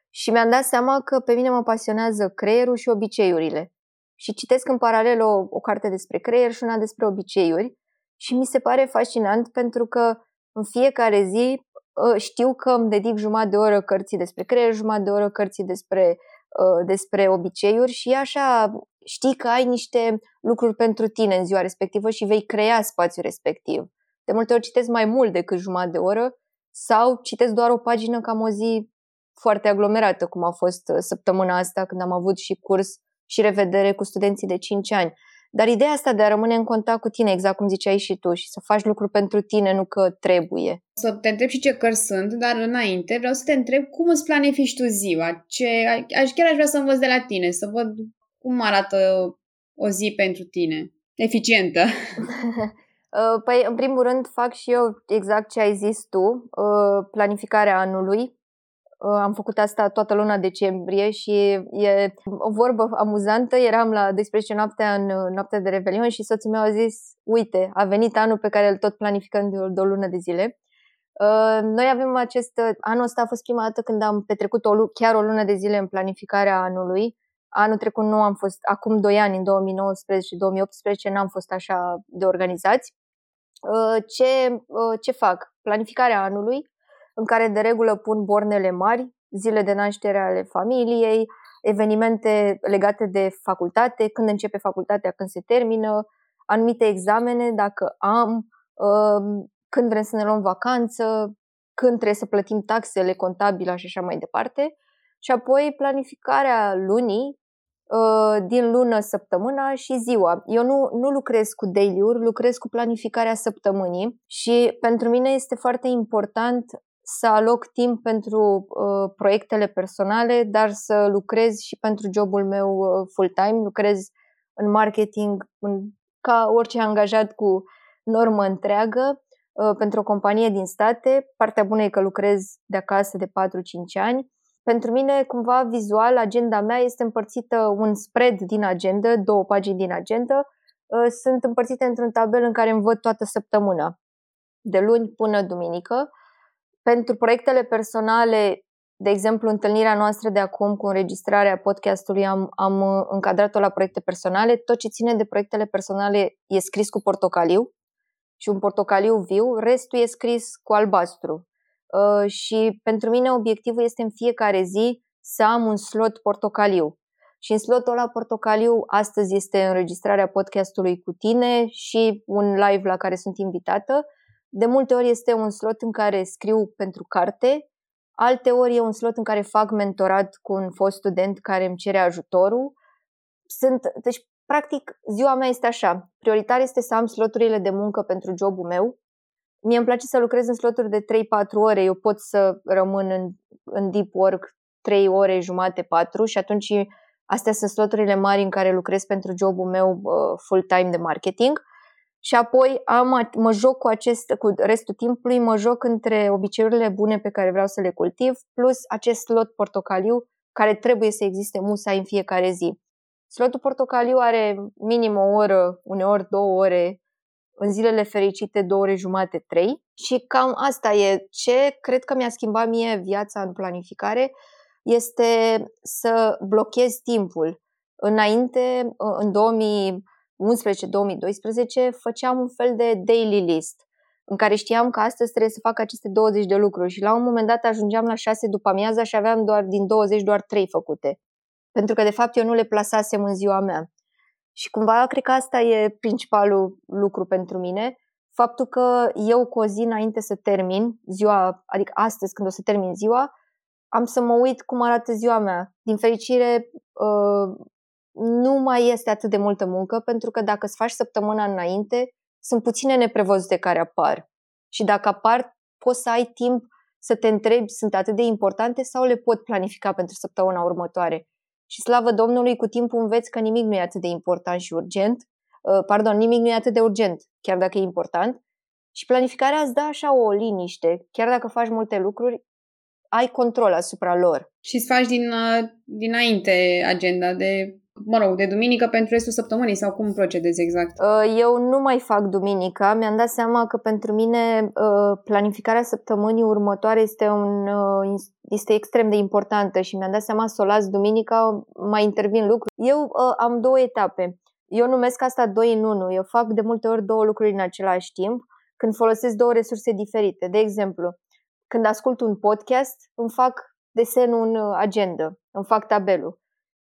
B: Și mi-am dat seama că pe mine mă pasionează creierul și obiceiurile. Și citesc în paralel o, o carte despre creier și una despre obiceiuri. Și mi se pare fascinant pentru că în fiecare zi Ă, știu că îmi dedic jumătate de oră cărții despre creier, jumătate de oră cărții despre, ă, despre obiceiuri și așa știi că ai niște lucruri pentru tine în ziua respectivă și vei crea spațiul respectiv. De multe ori citesc mai mult decât jumătate de oră sau citesc doar o pagină cam o zi foarte aglomerată, cum a fost ă, săptămâna asta când am avut și curs și revedere cu studenții de 5 ani. Dar ideea asta de a rămâne în contact cu tine, exact cum ziceai și tu, și să faci lucruri pentru tine, nu că trebuie.
A: Să te întreb și ce cărți sunt, dar înainte vreau să te întreb cum îți planifici tu ziua. Ce, aș, chiar aș vrea să învăț de la tine, să văd cum arată o zi pentru tine. Eficientă.
B: Uh, păi, în primul rând, fac și eu exact ce ai zis tu, uh, planificarea anului. Uh, am făcut asta toată luna decembrie și e o vorbă amuzantă. Eram la 12 noaptea în noaptea de Revelion și soțul meu a zis, uite, a venit anul pe care îl tot planificăm de o, de o lună de zile. Uh, noi avem acest, anul ăsta a fost prima dată când am petrecut o, chiar o lună de zile în planificarea anului. Anul trecut nu am fost, acum 2 ani, în 2019 și 2018, n-am fost așa de organizați. Uh, ce, ce fac? Planificarea anului, în care de regulă pun bornele mari, zile de naștere ale familiei, evenimente legate de facultate, când începe facultatea, când se termină, anumite examene, dacă am, um, când vrem să ne luăm vacanță, când trebuie să plătim taxele contabile și așa mai departe. Și apoi planificarea lunii, uh, din lună săptămâna și ziua. Eu nu, nu lucrez cu daily-uri, lucrez cu planificarea săptămânii și pentru mine este foarte important să aloc timp pentru uh, proiectele personale, dar să lucrez și pentru jobul meu uh, full-time. Lucrez în marketing în, ca orice angajat cu normă întreagă uh, pentru o companie din state. Partea bună e că lucrez de acasă de 4-5 ani. Pentru mine, cumva vizual, agenda mea este împărțită un spread din agenda, două pagini din agenda, uh, sunt împărțite într-un tabel în care îmi văd toată săptămâna, de luni până duminică pentru proiectele personale, de exemplu, întâlnirea noastră de acum cu înregistrarea podcastului am, am uh, încadrat-o la proiecte personale. Tot ce ține de proiectele personale e scris cu portocaliu și un portocaliu viu, restul e scris cu albastru. Uh, și pentru mine obiectivul este în fiecare zi să am un slot portocaliu. Și în slotul ăla portocaliu astăzi este înregistrarea podcastului cu tine și un live la care sunt invitată de multe ori este un slot în care scriu pentru carte, alte ori e un slot în care fac mentorat cu un fost student care îmi cere ajutorul. Sunt, deci, practic, ziua mea este așa. Prioritar este să am sloturile de muncă pentru jobul meu. Mie îmi place să lucrez în sloturi de 3-4 ore. Eu pot să rămân în, în deep work 3 ore, jumate, 4 și atunci astea sunt sloturile mari în care lucrez pentru jobul meu uh, full-time de marketing și apoi am, mă joc cu, acest, cu restul timpului, mă joc între obiceiurile bune pe care vreau să le cultiv, plus acest slot portocaliu care trebuie să existe musai în fiecare zi. Slotul portocaliu are minim o oră, uneori două ore, în zilele fericite două ore jumate, trei. Și cam asta e ce cred că mi-a schimbat mie viața în planificare, este să blochez timpul. Înainte, în 2000 2011-2012 făceam un fel de daily list în care știam că astăzi trebuie să fac aceste 20 de lucruri și la un moment dat ajungeam la 6 după amiaza și aveam doar din 20 doar 3 făcute. Pentru că de fapt eu nu le plasasem în ziua mea. Și cumva cred că asta e principalul lucru pentru mine, faptul că eu cu o zi înainte să termin ziua, adică astăzi când o să termin ziua, am să mă uit cum arată ziua mea. Din fericire, uh, nu mai este atât de multă muncă, pentru că dacă îți faci săptămâna înainte, sunt puține neprevăzute care apar. Și dacă apar, poți să ai timp să te întrebi, sunt atât de importante sau le pot planifica pentru săptămâna următoare. Și slavă Domnului, cu timpul înveți că nimic nu e atât de important și urgent. Uh, pardon, nimic nu e atât de urgent, chiar dacă e important. Și planificarea îți dă așa o liniște, chiar dacă faci multe lucruri, ai control asupra lor.
A: Și îți faci din, uh, dinainte agenda de mă rog, de duminică pentru restul săptămânii sau cum procedezi exact?
B: Uh, eu nu mai fac duminica. Mi-am dat seama că pentru mine uh, planificarea săptămânii următoare este, un, uh, este extrem de importantă și mi-am dat seama să o las duminica, mai intervin lucruri. Eu am două etape. Eu numesc asta doi în unu. Eu fac de multe ori două lucruri în același timp când folosesc două resurse diferite. De exemplu, când ascult un podcast, îmi fac desenul în agenda, îmi fac tabelul.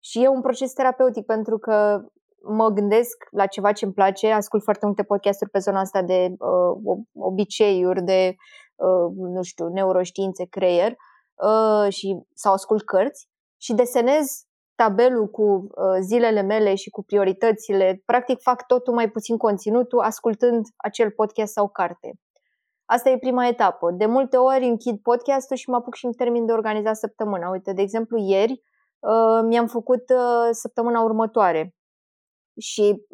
B: Și e un proces terapeutic pentru că mă gândesc la ceva ce îmi place, ascult foarte multe podcasturi pe zona asta de uh, obiceiuri, de, uh, nu știu, neuroștiințe, creier uh, și, sau ascult cărți și desenez tabelul cu uh, zilele mele și cu prioritățile. Practic fac totul mai puțin conținutul ascultând acel podcast sau carte. Asta e prima etapă. De multe ori închid podcastul și mă apuc și în termin de organizat săptămâna. Uite, de exemplu, ieri Uh, mi-am făcut uh, săptămâna următoare. Și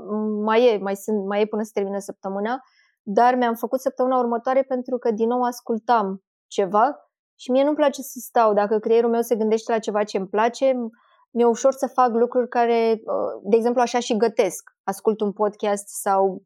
B: mai e, mai, sunt, mai e până să termină săptămâna, dar mi-am făcut săptămâna următoare pentru că din nou ascultam ceva și mie nu-mi place să stau. Dacă creierul meu se gândește la ceva ce îmi place, mi-e ușor să fac lucruri care, uh, de exemplu, așa și gătesc. Ascult un podcast sau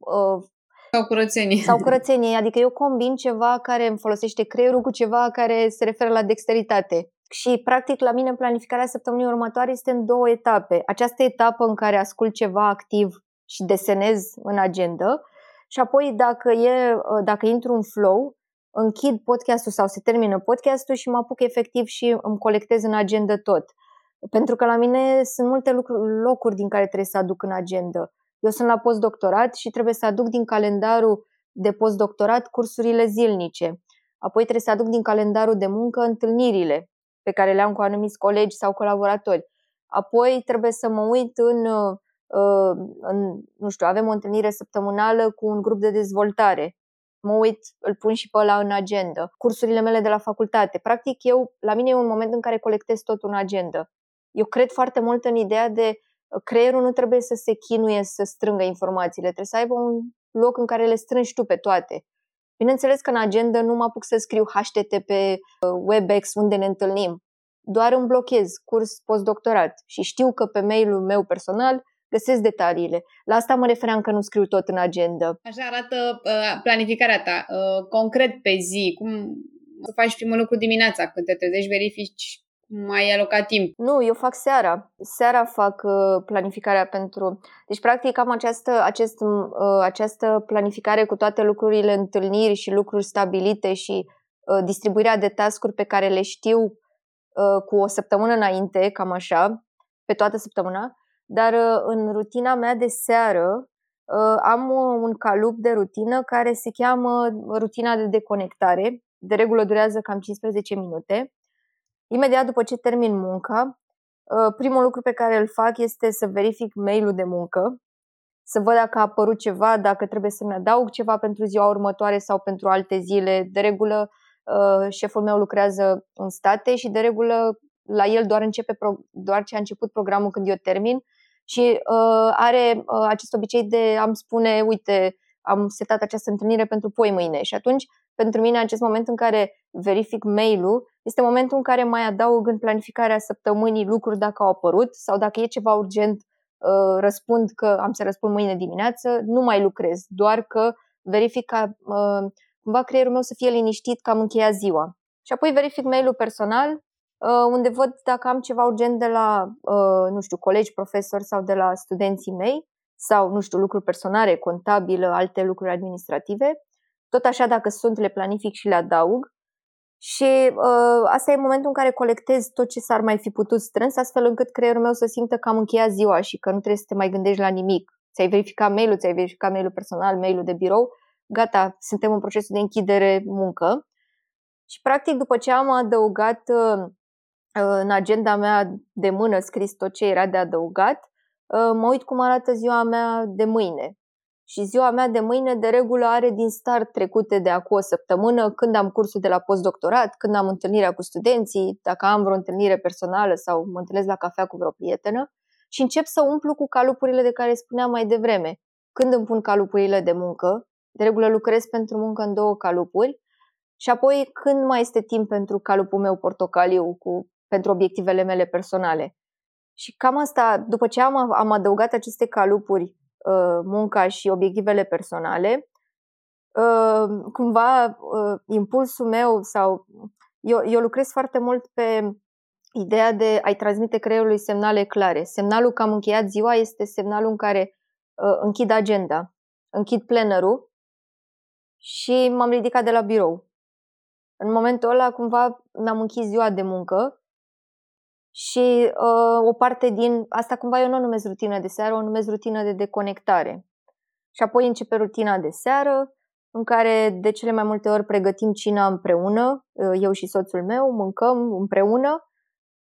A: sau curățenie.
B: Sau curățenie, adică eu combin ceva care îmi folosește creierul cu ceva care se referă la dexteritate. Și, practic, la mine în planificarea săptămânii următoare este în două etape. Această etapă în care ascult ceva activ și desenez în agenda și apoi dacă, e, dacă intru în flow, închid podcastul sau se termină podcastul și mă apuc efectiv și îmi colectez în agenda tot. Pentru că la mine sunt multe lucruri, locuri din care trebuie să aduc în agenda. Eu sunt la postdoctorat și trebuie să aduc din calendarul de postdoctorat cursurile zilnice. Apoi trebuie să aduc din calendarul de muncă întâlnirile pe care le am cu anumiți colegi sau colaboratori. Apoi trebuie să mă uit în, uh, în nu știu, avem o întâlnire săptămânală cu un grup de dezvoltare. Mă uit, îl pun și pe ăla în agenda. Cursurile mele de la facultate. Practic, eu, la mine e un moment în care colectez tot în agenda. Eu cred foarte mult în ideea de uh, creierul nu trebuie să se chinuie să strângă informațiile, trebuie să aibă un loc în care le strângi tu pe toate. Bineînțeles că în agenda nu mă apuc să scriu HTTP, uh, WebEx, unde ne întâlnim. Doar îmi blochez curs postdoctorat și știu că pe mailul meu personal găsesc detaliile. La asta mă refeream că nu scriu tot în agenda.
A: Așa arată uh, planificarea ta, uh, concret pe zi, cum să faci primul lucru dimineața, când te trezești, verifici mai ai alocat timp.
B: Nu, eu fac seara. Seara fac uh, planificarea pentru... Deci, practic, am această, acest, uh, această planificare cu toate lucrurile, întâlniri și lucruri stabilite și uh, distribuirea de tascuri pe care le știu uh, cu o săptămână înainte, cam așa, pe toată săptămâna. Dar uh, în rutina mea de seară uh, am un calup de rutină care se cheamă rutina de deconectare. De regulă durează cam 15 minute Imediat după ce termin munca, uh, primul lucru pe care îl fac este să verific mailul de muncă, să văd dacă a apărut ceva, dacă trebuie să-mi adaug ceva pentru ziua următoare sau pentru alte zile. De regulă, uh, șeful meu lucrează în state și de regulă la el doar începe doar ce a început programul când eu termin și uh, are acest obicei de a-mi spune, uite, am setat această întâlnire pentru poi mâine și atunci pentru mine acest moment în care verific mail-ul este momentul în care mai adaug în planificarea săptămânii lucruri dacă au apărut sau dacă e ceva urgent uh, răspund că am să răspund mâine dimineață, nu mai lucrez, doar că verific ca uh, cumva creierul meu să fie liniștit că am încheiat ziua. Și apoi verific mail-ul personal uh, unde văd dacă am ceva urgent de la, nu știu, colegi, profesori sau de la studenții mei sau, nu știu, lucruri personale, contabilă, alte lucruri administrative. Tot așa, dacă sunt, le planific și le adaug. Și uh, asta e momentul în care colectez tot ce s-ar mai fi putut strâns, astfel încât creierul meu să simtă că am încheiat ziua și că nu trebuie să te mai gândești la nimic. Ți-ai verificat mail-ul, ți-ai verificat mail-ul personal, mail-ul de birou, gata, suntem în procesul de închidere muncă. Și practic după ce am adăugat uh, în agenda mea de mână scris tot ce era de adăugat, mă uit cum arată ziua mea de mâine. Și ziua mea de mâine, de regulă, are din start trecute de acum o săptămână, când am cursul de la postdoctorat, când am întâlnirea cu studenții, dacă am vreo întâlnire personală sau mă întâlnesc la cafea cu vreo prietenă și încep să umplu cu calupurile de care spuneam mai devreme. Când îmi pun calupurile de muncă, de regulă lucrez pentru muncă în două calupuri și apoi când mai este timp pentru calupul meu portocaliu cu, pentru obiectivele mele personale. Și cam asta, după ce am, am adăugat aceste calupuri, uh, munca și obiectivele personale, uh, cumva uh, impulsul meu sau eu, eu lucrez foarte mult pe ideea de a-i transmite creierului semnale clare. Semnalul că am încheiat ziua este semnalul în care închid agenda, închid plannerul și m-am ridicat de la birou. În momentul ăla, cumva, mi-am închis ziua de muncă și uh, o parte din asta cumva eu nu o numesc rutină de seară, o numesc rutină de deconectare. Și apoi începe rutina de seară, în care de cele mai multe ori pregătim cina împreună, uh, eu și soțul meu, mâncăm împreună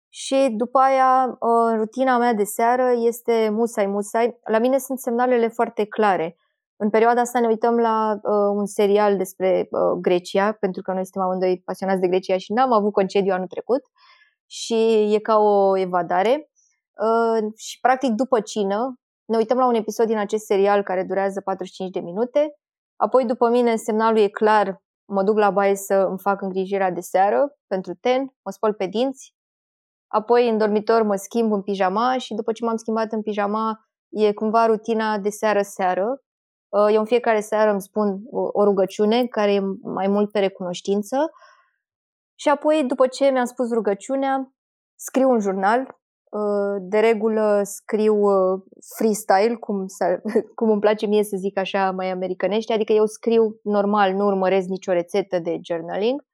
B: și după aia uh, rutina mea de seară este musai musai. La mine sunt semnalele foarte clare. În perioada asta ne uităm la uh, un serial despre uh, Grecia, pentru că noi suntem amândoi pasionați de Grecia și n-am avut concediu anul trecut și e ca o evadare. Uh, și practic după cină ne uităm la un episod din acest serial care durează 45 de minute. Apoi după mine semnalul e clar, mă duc la baie să îmi fac îngrijirea de seară pentru ten, mă spăl pe dinți, apoi în dormitor mă schimb în pijama și după ce m-am schimbat în pijama e cumva rutina de seară-seară. Uh, eu în fiecare seară îmi spun o rugăciune care e mai mult pe recunoștință și apoi, după ce mi-am spus rugăciunea, scriu un jurnal. Uh, de regulă scriu uh, freestyle, cum, cum îmi place mie să zic așa mai americanește, adică eu scriu normal, nu urmăresc nicio rețetă de journaling.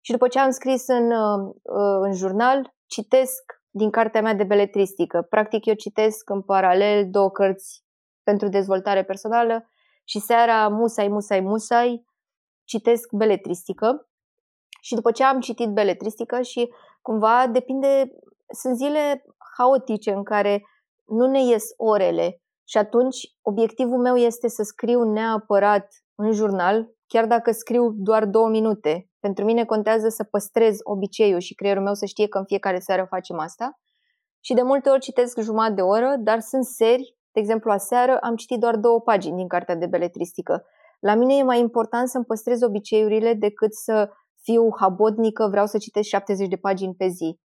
B: Și după ce am scris în, uh, în jurnal, citesc din cartea mea de beletristică. Practic eu citesc în paralel două cărți pentru dezvoltare personală și seara musai, musai, musai citesc beletristică și după ce am citit beletristică și cumva depinde, sunt zile haotice în care nu ne ies orele și atunci obiectivul meu este să scriu neapărat în jurnal, chiar dacă scriu doar două minute. Pentru mine contează să păstrez obiceiul și creierul meu să știe că în fiecare seară facem asta. Și de multe ori citesc jumătate de oră, dar sunt seri, de exemplu aseară am citit doar două pagini din cartea de beletristică. La mine e mai important să-mi păstrez obiceiurile decât să fiu habotnică, vreau să citesc 70 de pagini pe zi.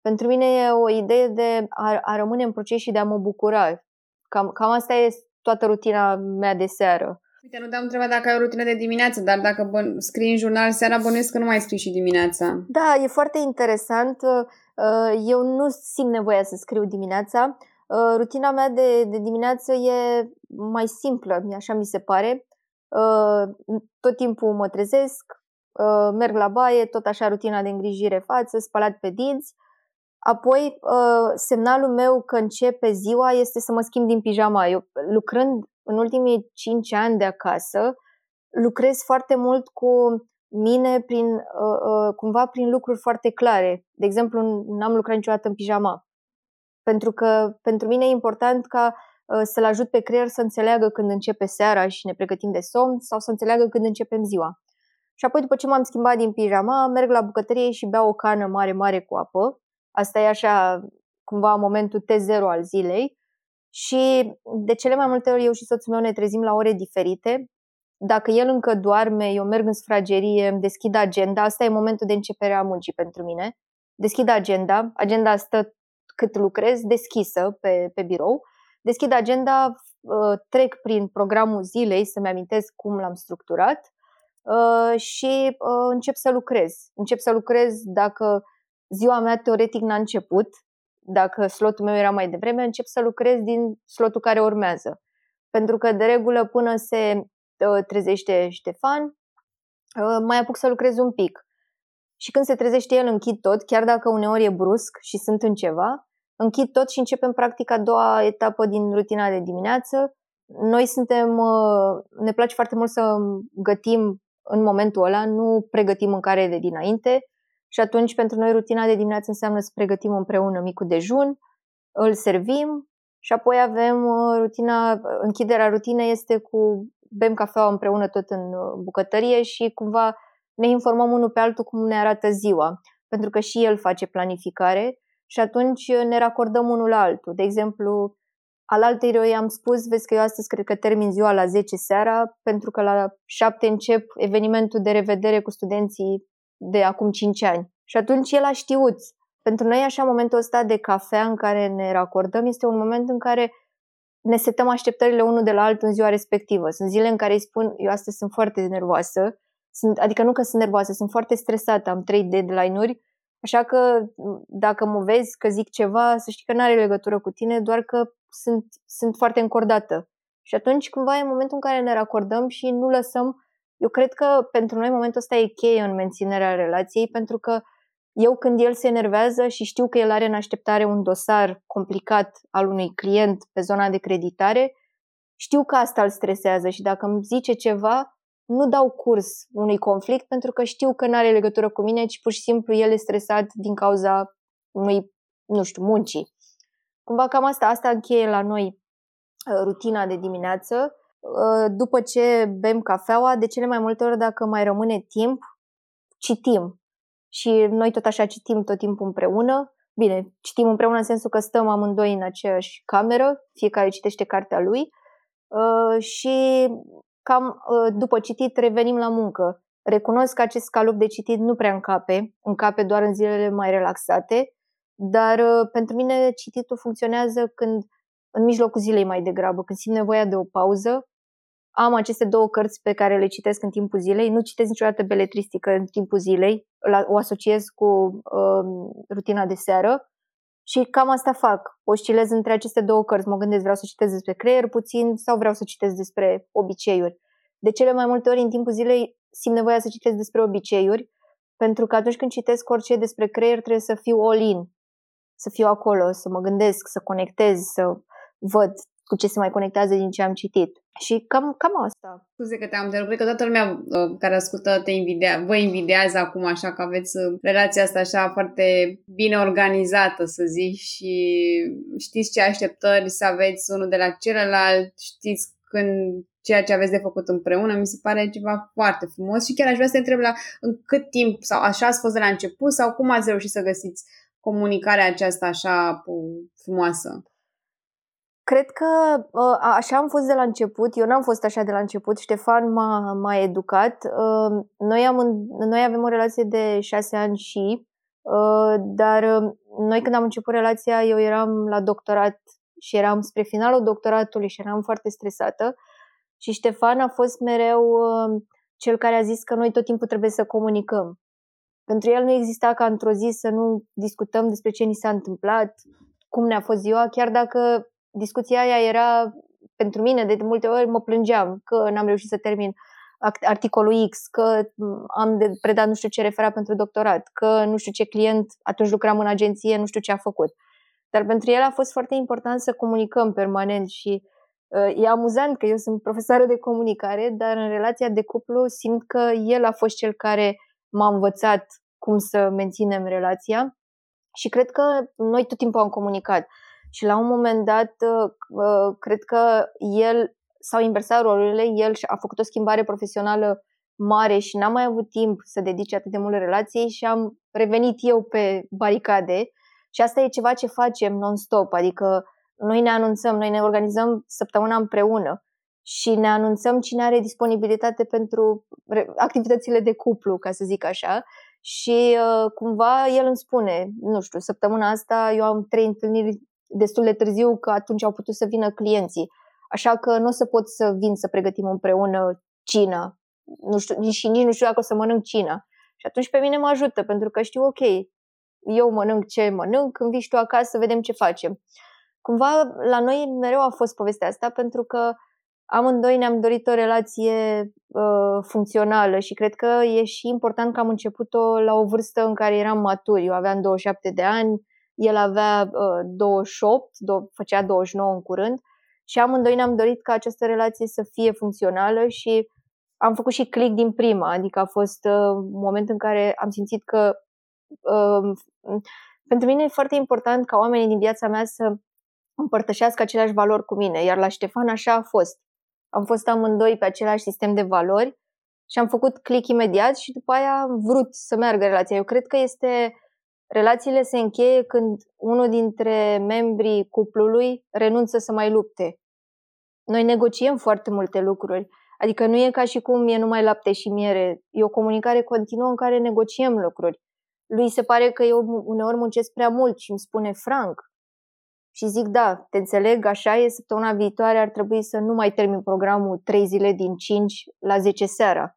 B: Pentru mine e o idee de a, a rămâne în proces și de a mă bucura. Cam, cam asta e toată rutina mea de seară.
A: Uite, nu te-am întrebat dacă ai o rutină de dimineață, dar dacă bă- scrii în jurnal seara, bănuiesc că nu mai scrii și dimineața.
B: Da, e foarte interesant. Uh, eu nu simt nevoia să scriu dimineața. Uh, rutina mea de, de dimineață e mai simplă, așa mi se pare. Uh, tot timpul mă trezesc, uh, merg la baie, tot așa rutina de îngrijire față, spălat pe dinți. Apoi, uh, semnalul meu că începe ziua este să mă schimb din pijama. Eu, lucrând în ultimii 5 ani de acasă, lucrez foarte mult cu mine prin, uh, uh, cumva prin lucruri foarte clare. De exemplu, n-am lucrat niciodată în pijama. Pentru că pentru mine e important ca uh, să-l ajut pe creier să înțeleagă când începe seara și ne pregătim de somn sau să înțeleagă când începem ziua. Și apoi, după ce m-am schimbat din pijama, merg la bucătărie și beau o cană mare, mare cu apă. Asta e așa, cumva, momentul T0 al zilei. Și de cele mai multe ori eu și soțul meu ne trezim la ore diferite. Dacă el încă doarme, eu merg în sfragerie, îmi deschid agenda. Asta e momentul de începere a muncii pentru mine. Deschid agenda. Agenda stă cât lucrez, deschisă pe, pe birou. Deschid agenda, uh, trec prin programul zilei să-mi amintesc cum l-am structurat Uh, și uh, încep să lucrez. Încep să lucrez dacă ziua mea teoretic n-a început, dacă slotul meu era mai devreme, încep să lucrez din slotul care urmează. Pentru că, de regulă, până se uh, trezește Ștefan, mai apuc să lucrez un pic. Și când se trezește el, închid tot, chiar dacă uneori e brusc și sunt în ceva, închid tot și începem practic a doua etapă din rutina de dimineață. Noi suntem, ne place foarte mult să gătim în momentul ăla, nu pregătim mâncare de dinainte și atunci pentru noi rutina de dimineață înseamnă să pregătim împreună micul dejun, îl servim și apoi avem uh, rutina, închiderea rutinei este cu bem cafea împreună tot în uh, bucătărie și cumva ne informăm unul pe altul cum ne arată ziua, pentru că și el face planificare și atunci ne racordăm unul la altul. De exemplu, al altei i-am spus, vezi că eu astăzi cred că termin ziua la 10 seara, pentru că la 7 încep evenimentul de revedere cu studenții de acum 5 ani. Și atunci el a știut. Pentru noi, așa, momentul ăsta de cafea în care ne racordăm este un moment în care ne setăm așteptările unul de la altul în ziua respectivă. Sunt zile în care îi spun, eu astăzi sunt foarte nervoasă, sunt, adică nu că sunt nervoasă, sunt foarte stresată, am trei deadline-uri, așa că dacă mă vezi că zic ceva, să știi că nu are legătură cu tine, doar că sunt, sunt foarte încordată. Și atunci cumva e momentul în care ne racordăm și nu lăsăm eu cred că pentru noi momentul ăsta e cheie în menținerea relației, pentru că eu când el se enervează și știu că el are în așteptare un dosar complicat al unui client pe zona de creditare, știu că asta îl stresează și dacă îmi zice ceva, nu dau curs unui conflict pentru că știu că nu are legătură cu mine, ci pur și simplu el e stresat din cauza unui, nu știu, muncii. Cumva cam asta, asta încheie la noi uh, rutina de dimineață Uh, după ce bem cafeaua, de cele mai multe ori, dacă mai rămâne timp, citim. Și noi tot așa citim tot timpul împreună. Bine, citim împreună în sensul că stăm amândoi în aceeași cameră, fiecare citește cartea lui uh, și cam uh, după citit revenim la muncă. Recunosc că acest calup de citit nu prea încape, încape doar în zilele mai relaxate, dar pentru mine cititul funcționează când în mijlocul zilei mai degrabă, când simt nevoia de o pauză am aceste două cărți pe care le citesc în timpul zilei. Nu citesc niciodată beletristică în timpul zilei, o asociez cu uh, rutina de seară și cam asta fac. Oscilez între aceste două cărți. Mă gândesc, vreau să citesc despre creier puțin sau vreau să citesc despre obiceiuri. De cele mai multe ori în timpul zilei simt nevoia să citesc despre obiceiuri, pentru că atunci când citesc orice despre creier trebuie să fiu all-in, să fiu acolo, să mă gândesc, să conectez, să văd cu ce se mai conectează din ce am citit. Și cam, cam asta.
A: Scuze că te-am întrerupt, că toată lumea uh, care ascultă te invidea, vă invidiază acum așa că aveți uh, relația asta așa foarte bine organizată, să zic, și știți ce așteptări să aveți unul de la celălalt, știți când ceea ce aveți de făcut împreună, mi se pare ceva foarte frumos și chiar aș vrea să te întreb la în cât timp sau așa ați fost de la început sau cum ați reușit să găsiți comunicarea aceasta așa frumoasă?
B: Cred că ă, așa am fost de la început. Eu n-am fost așa de la început. Ștefan m-a, m-a educat. Ă, noi, am, noi avem o relație de șase ani și, ă, dar noi când am început relația, eu eram la doctorat și eram spre finalul doctoratului și eram foarte stresată. Și Ștefan a fost mereu cel care a zis că noi tot timpul trebuie să comunicăm. Pentru el nu exista ca într-o zi să nu discutăm despre ce ni s-a întâmplat, cum ne-a fost ziua, chiar dacă discuția aia era pentru mine, de multe ori mă plângeam că n-am reușit să termin articolul X, că am de predat nu știu ce refera pentru doctorat, că nu știu ce client, atunci lucram în agenție, nu știu ce a făcut. Dar pentru el a fost foarte important să comunicăm permanent și uh, e amuzant că eu sunt profesoară de comunicare, dar în relația de cuplu simt că el a fost cel care m-a învățat cum să menținem relația și cred că noi tot timpul am comunicat. Și la un moment dat, uh, uh, cred că el s-au inversat rolurile, el a făcut o schimbare profesională mare și n-am mai avut timp să dedice atât de mult relației și am revenit eu pe baricade și asta e ceva ce facem non-stop, adică noi ne anunțăm, noi ne organizăm săptămâna împreună și ne anunțăm cine are disponibilitate pentru activitățile de cuplu, ca să zic așa, și uh, cumva el îmi spune, nu știu, săptămâna asta eu am trei întâlniri destul de târziu că atunci au putut să vină clienții. Așa că nu o să pot să vin să pregătim împreună cina. Nu știu, și nici nu știu dacă o să mănânc cina. Și atunci pe mine mă ajută, pentru că știu, ok, eu mănânc ce mănânc, când vii tu acasă, să vedem ce facem. Cumva la noi mereu a fost povestea asta, pentru că amândoi ne-am dorit o relație uh, funcțională și cred că e și important că am început-o la o vârstă în care eram maturi. Eu aveam 27 de ani, el avea uh, 28, do- făcea 29 în curând și amândoi ne-am dorit ca această relație să fie funcțională și am făcut și click din prima, adică a fost uh, un moment în care am simțit că uh, pentru mine e foarte important ca oamenii din viața mea să împărtășească aceleași valori cu mine, iar la Ștefan așa a fost. Am fost amândoi pe același sistem de valori și am făcut click imediat și după aia am vrut să meargă relația. Eu cred că este relațiile se încheie când unul dintre membrii cuplului renunță să mai lupte. Noi negociem foarte multe lucruri. Adică nu e ca și cum e numai lapte și miere. E o comunicare continuă în care negociem lucruri. Lui se pare că eu uneori muncesc prea mult și îmi spune franc. Și zic, da, te înțeleg, așa e, săptămâna viitoare ar trebui să nu mai termin programul 3 zile din 5 la 10 seara.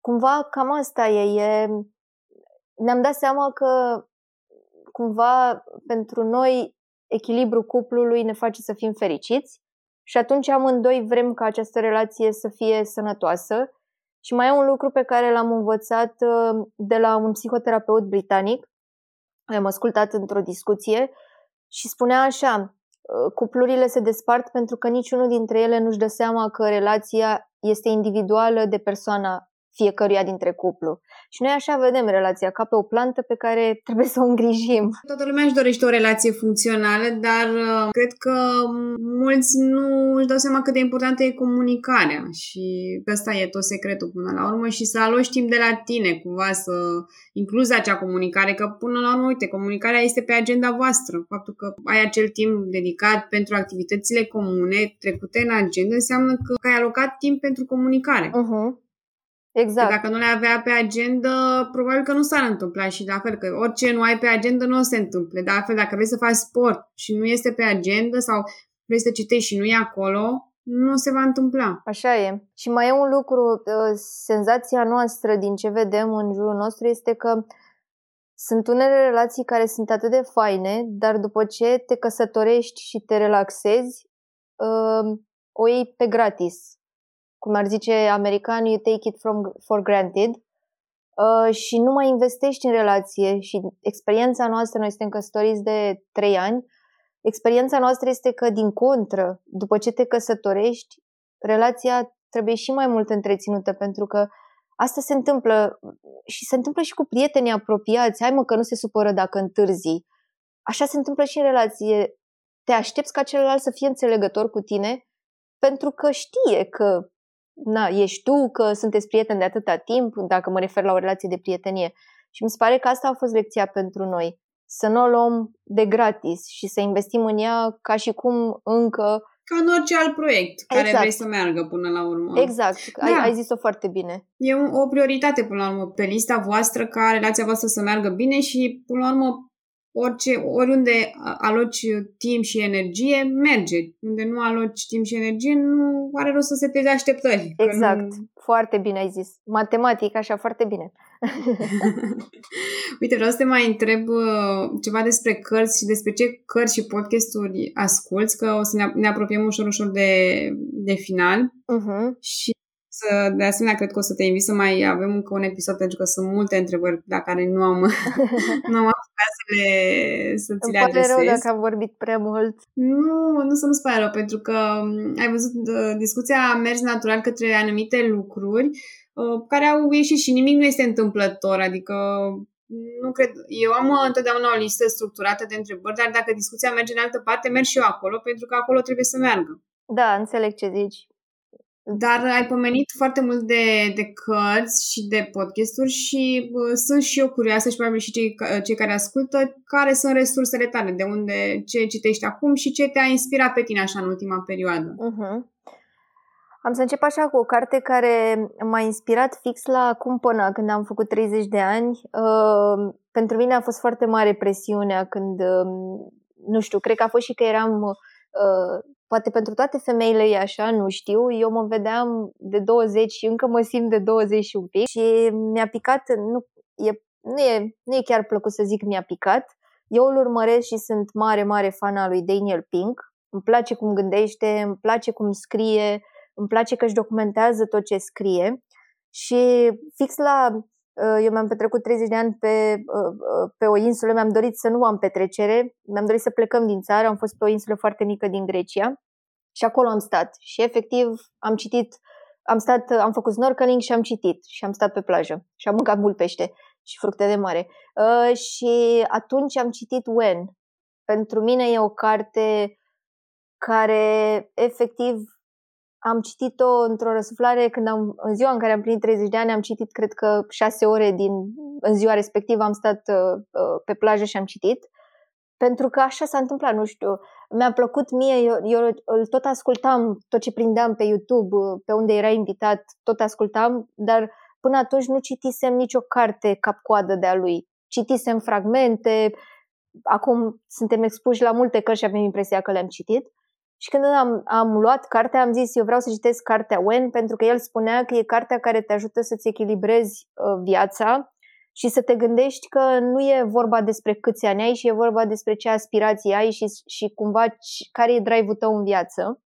B: Cumva cam asta e, e ne-am dat seama că cumva pentru noi echilibrul cuplului ne face să fim fericiți și atunci amândoi vrem ca această relație să fie sănătoasă. Și mai e un lucru pe care l-am învățat uh, de la un psihoterapeut britanic. Am ascultat într-o discuție și spunea așa, uh, cuplurile se despart pentru că niciunul dintre ele nu-și dă seama că relația este individuală de persoana fiecăruia dintre cuplu. Și noi așa vedem relația, ca pe o plantă pe care trebuie să o îngrijim.
A: Toată lumea își dorește o relație funcțională, dar uh, cred că mulți nu își dau seama cât de importantă e comunicarea și ăsta e tot secretul până la urmă și să aloși timp de la tine, cumva să incluzi acea comunicare, că până la urmă, uite, comunicarea este pe agenda voastră. Faptul că ai acel timp dedicat pentru activitățile comune trecute în agenda înseamnă că ai alocat timp pentru comunicare.
B: Uh-huh. Exact.
A: Că dacă nu le avea pe agenda, probabil că nu s-ar întâmpla și la fel, că orice nu ai pe agenda nu o se întâmple. Dar altfel, dacă vrei să faci sport și nu este pe agenda sau vrei să citești și nu e acolo, nu se va întâmpla.
B: Așa e. Și mai e un lucru, ă, senzația noastră din ce vedem în jurul nostru este că sunt unele relații care sunt atât de faine, dar după ce te căsătorești și te relaxezi, ă, o iei pe gratis cum ar zice americanii, you take it from, for granted uh, și nu mai investești în relație și experiența noastră, noi suntem căsătoriți de 3 ani, experiența noastră este că, din contră, după ce te căsătorești, relația trebuie și mai mult întreținută pentru că asta se întâmplă și se întâmplă și cu prietenii apropiați. Hai mă că nu se supără dacă întârzi. Așa se întâmplă și în relație. Te aștepți ca celălalt să fie înțelegător cu tine pentru că știe că na, ești tu, că sunteți prieteni de atâta timp, dacă mă refer la o relație de prietenie. Și mi se pare că asta a fost lecția pentru noi. Să nu o luăm de gratis și să investim în ea ca și cum încă...
A: Ca în orice alt proiect exact. care vrei să meargă până la urmă.
B: Exact, da. ai, ai zis-o foarte bine.
A: E o prioritate până la urmă pe lista voastră ca relația voastră să meargă bine și până la urmă orice, oriunde aloci timp și energie, merge. Unde nu aloci timp și energie, nu are rost să se teze așteptări.
B: Exact. Nu... Foarte bine ai zis. Matematic, așa, foarte bine.
A: Uite, vreau să te mai întreb uh, ceva despre cărți și despre ce cărți și podcasturi asculți, că o să ne, ne apropiem ușor, ușor de, de final.
B: Uh-huh.
A: Și să, de asemenea, cred că o să te invit să mai avem încă un episod, pentru că sunt multe întrebări la care nu am, nu am apucat să, le, să ți le
B: Îmi pare rău dacă am vorbit prea mult.
A: Nu, nu să nu-ți pare rău, pentru că um, ai văzut, discuția a mers natural către anumite lucruri uh, care au ieșit și nimic nu este întâmplător, adică nu cred, eu am întotdeauna o listă structurată de întrebări, dar dacă discuția merge în altă parte, merg și eu acolo, pentru că acolo trebuie să meargă.
B: Da, înțeleg ce zici.
A: Dar ai pomenit foarte mult de, de cărți și de podcasturi și uh, sunt și eu curioasă și probabil și cei, cei care ascultă care sunt resursele tale, de unde, ce citești acum și ce te-a inspirat pe tine așa în ultima perioadă.
B: Uh-huh. Am să încep așa cu o carte care m-a inspirat fix la cumpăna când am făcut 30 de ani. Uh, pentru mine a fost foarte mare presiunea când, uh, nu știu, cred că a fost și că eram uh, Poate pentru toate femeile e așa, nu știu. Eu mă vedeam de 20 și încă mă simt de 20 și un pic și mi-a picat, nu e, nu e, nu e chiar plăcut să zic mi-a picat. Eu îl urmăresc și sunt mare, mare fan al lui Daniel Pink. Îmi place cum gândește, îmi place cum scrie, îmi place că își documentează tot ce scrie. Și fix la Uh, eu mi-am petrecut 30 de ani pe, uh, uh, pe o insulă, mi-am dorit să nu am petrecere, mi-am dorit să plecăm din țară, am fost pe o insulă foarte mică din Grecia și acolo am stat și efectiv am citit, am stat, am făcut snorkeling și am citit și am stat pe plajă și am mâncat mult pește. și fructe de mare. Uh, și atunci am citit When. Pentru mine e o carte care efectiv am citit-o într-o răsuflare când am, în ziua în care am plinit 30 de ani, am citit cred că 6 ore din, în ziua respectivă am stat uh, uh, pe plajă și am citit. Pentru că așa s-a întâmplat, nu știu, mi-a plăcut mie, eu, eu îl tot ascultam, tot ce prindeam pe YouTube, uh, pe unde era invitat, tot ascultam, dar până atunci nu citisem nicio carte cap-coadă de-a lui. Citisem fragmente, acum suntem expuși la multe cărți și avem impresia că le-am citit. Și când am, am luat cartea, am zis, eu vreau să citesc cartea Wen, pentru că el spunea că e cartea care te ajută să-ți echilibrezi uh, viața și să te gândești că nu e vorba despre câți ani ai și e vorba despre ce aspirații ai și, și cumva care e drive-ul tău în viață.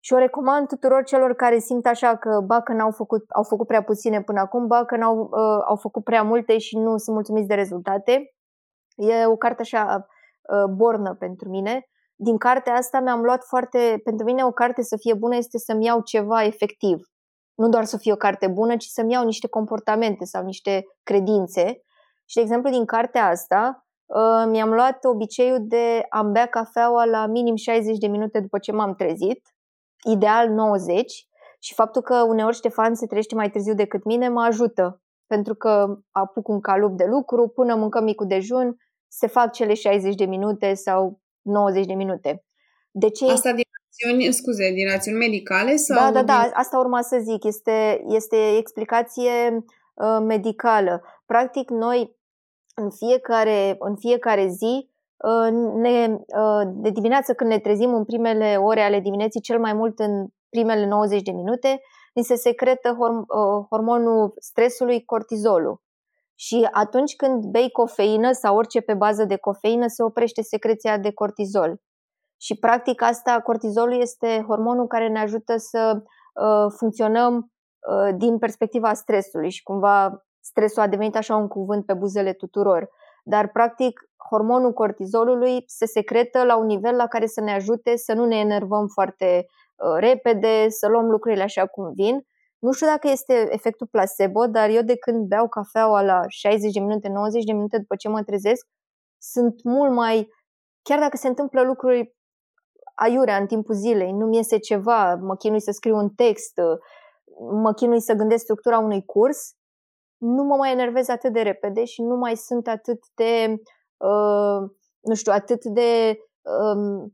B: Și o recomand tuturor celor care simt așa că ba că n-au făcut, au făcut prea puține până acum, ba că n-au, uh, au făcut prea multe și nu sunt mulțumiți de rezultate. E o carte așa uh, bornă pentru mine din cartea asta mi-am luat foarte, pentru mine o carte să fie bună este să-mi iau ceva efectiv. Nu doar să fie o carte bună, ci să-mi iau niște comportamente sau niște credințe. Și, de exemplu, din cartea asta uh, mi-am luat obiceiul de a bea cafeaua la minim 60 de minute după ce m-am trezit, ideal 90, și faptul că uneori Ștefan se trește mai târziu decât mine mă ajută, pentru că apuc un calup de lucru, până mâncăm micul dejun, se fac cele 60 de minute sau 90 de minute.
A: De ce? Asta din rațiuni, scuze, din rațiuni medicale? Sau
B: da, da, da,
A: din...
B: asta urma să zic. Este, este explicație uh, medicală. Practic, noi în fiecare, în fiecare zi, uh, ne, uh, de dimineață când ne trezim în primele ore ale dimineții, cel mai mult în primele 90 de minute, ni se secretă horm, uh, hormonul stresului, cortizolul. Și atunci când bei cofeină sau orice pe bază de cofeină, se oprește secreția de cortizol. Și practic asta, cortizolul este hormonul care ne ajută să uh, funcționăm uh, din perspectiva stresului și cumva stresul a devenit așa un cuvânt pe buzele tuturor. Dar practic hormonul cortizolului se secretă la un nivel la care să ne ajute să nu ne enervăm foarte uh, repede, să luăm lucrurile așa cum vin nu știu dacă este efectul placebo, dar eu de când beau cafeaua la 60 de minute, 90 de minute după ce mă trezesc, sunt mult mai, chiar dacă se întâmplă lucruri aiurea în timpul zilei, nu mi iese ceva, mă chinui să scriu un text, mă chinui să gândesc structura unui curs, nu mă mai enervez atât de repede și nu mai sunt atât de, uh, nu știu, atât de, uh,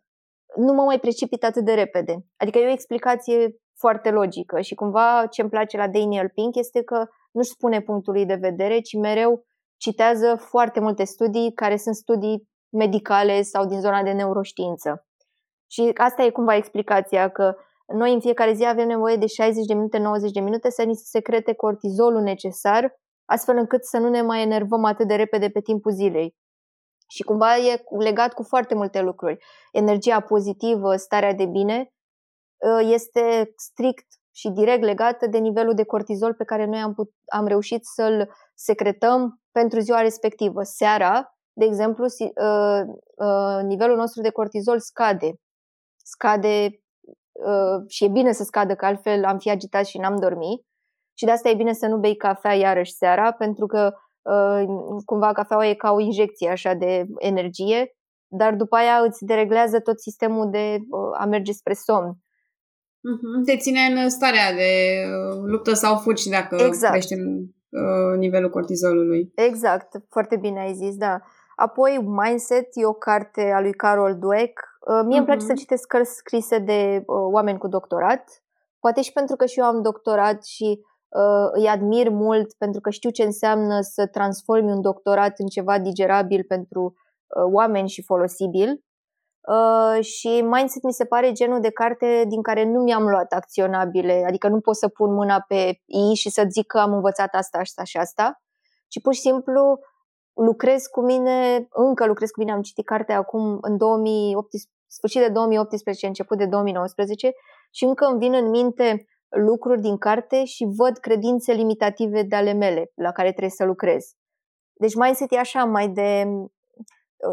B: nu mă mai precipit atât de repede. Adică e o explicație foarte logică și cumva ce îmi place la Daniel Pink este că nu-și spune punctul lui de vedere, ci mereu citează foarte multe studii care sunt studii medicale sau din zona de neuroștiință. Și asta e cumva explicația că noi în fiecare zi avem nevoie de 60 de minute, 90 de minute să ni se secrete cortizolul necesar, astfel încât să nu ne mai enervăm atât de repede pe timpul zilei. Și cumva e legat cu foarte multe lucruri. Energia pozitivă, starea de bine Uh, este strict și direct legată de nivelul de cortizol pe care noi am, put- am reușit să-l secretăm pentru ziua respectivă. Seara, de exemplu, uh, uh, nivelul nostru de cortizol scade. Scade și e bine să scadă, că altfel am fi agitat și n-am dormit. Și de asta e bine să nu bei cafea iarăși seara, pentru că cumva cafeaua e ca o injecție așa de energie, dar după aia îți dereglează tot sistemul de a merge spre somn.
A: Mhm. Te ține în starea de uh, luptă sau fugi dacă exact. crește uh, nivelul cortizolului.
B: Exact, foarte bine ai zis, da. Apoi Mindset e o carte a lui Carol Dweck. Uh, mie uh-huh. îmi place să mhm. citesc cărți scrise de oameni cu doctorat. Poate și pentru că și eu am doctorat și uh, îi admir mult pentru că știu ce înseamnă să transformi un doctorat în ceva digerabil pentru uh, oameni și folosibil. Uh, și Mindset mi se pare genul de carte din care nu mi-am luat acționabile, adică nu pot să pun mâna pe i și să zic că am învățat asta, asta și asta, ci pur și simplu lucrez cu mine, încă lucrez cu mine, am citit cartea acum în 2018, sfârșit de 2018, început de 2019 și încă îmi vin în minte lucruri din carte și văd credințe limitative de ale mele la care trebuie să lucrez. Deci mindset e așa mai de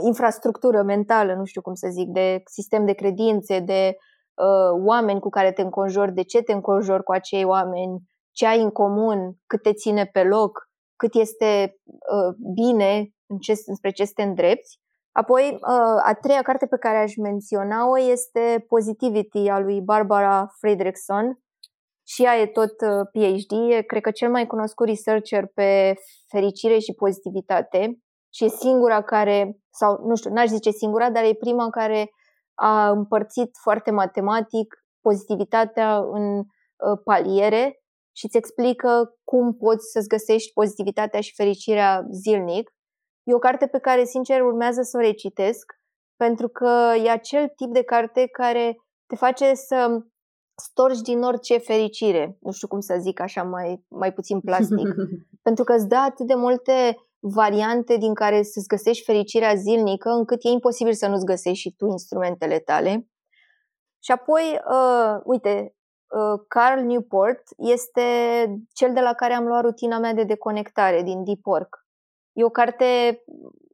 B: infrastructură mentală, nu știu cum să zic, de sistem de credințe, de uh, oameni cu care te înconjori, de ce te înconjori cu acei oameni, ce ai în comun, cât te ține pe loc. cât este uh, bine în ce, înspre ce să te îndrepți. Apoi, uh, a treia carte pe care aș menționa-o este Positivity a lui Barbara Fredrickson și ea e tot uh, PhD, e cred că cel mai cunoscut researcher pe fericire și pozitivitate și e singura care, sau nu știu, n-aș zice singura, dar e prima care a împărțit foarte matematic pozitivitatea în uh, paliere și îți explică cum poți să-ți găsești pozitivitatea și fericirea zilnic. E o carte pe care, sincer, urmează să o recitesc, pentru că e acel tip de carte care te face să storci din orice fericire. Nu știu cum să zic așa mai, mai puțin plastic. pentru că îți dă atât de multe variante din care să-ți găsești fericirea zilnică, încât e imposibil să nu-ți găsești și tu instrumentele tale. Și apoi, uh, uite, uh, Carl Newport este cel de la care am luat rutina mea de deconectare din Deep Work. E o carte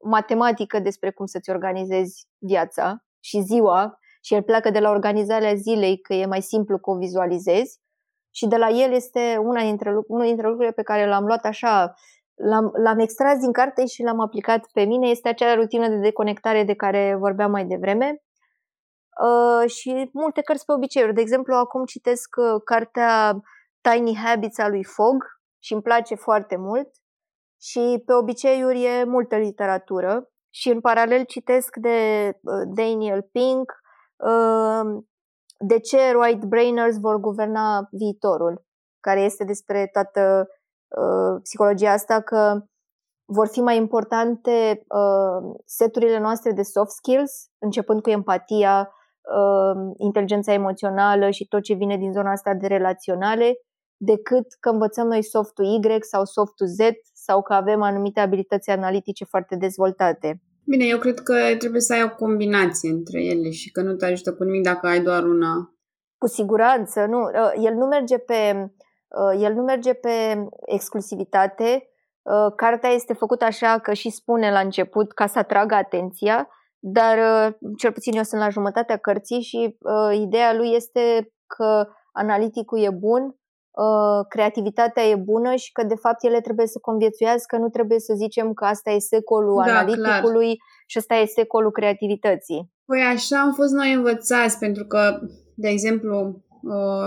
B: matematică despre cum să-ți organizezi viața și ziua și el pleacă de la organizarea zilei, că e mai simplu că o vizualizezi și de la el este una dintre, unul dintre lucrurile pe care l-am luat așa l-am, l-am extras din carte și l-am aplicat pe mine. Este acea rutină de deconectare de care vorbeam mai devreme. Uh, și multe cărți pe obiceiuri. De exemplu, acum citesc uh, cartea Tiny Habits a lui Fogg și îmi place foarte mult. Și pe obiceiuri e multă literatură. Și în paralel citesc de uh, Daniel Pink uh, De ce white brainers vor guverna viitorul, care este despre toată Uh, psihologia asta că vor fi mai importante uh, seturile noastre de soft skills, începând cu empatia, uh, inteligența emoțională și tot ce vine din zona asta de relaționale, decât că învățăm noi softul Y sau softul Z sau că avem anumite abilități analitice foarte dezvoltate.
A: Bine, eu cred că trebuie să ai o combinație între ele și că nu te ajută cu nimic dacă ai doar una.
B: Cu siguranță, nu. Uh, el nu merge pe Uh, el nu merge pe exclusivitate. Uh, cartea este făcută așa că și spune la început ca să atragă atenția, dar uh, cel puțin eu sunt la jumătatea cărții și ideea lui este că analiticul e bun, creativitatea e bună și că de fapt ele trebuie să conviețuiască, nu trebuie să zicem că asta e secolul da, analiticului clar. și ăsta e secolul creativității.
A: Păi așa am fost noi învățați, pentru că, de exemplu, Uh,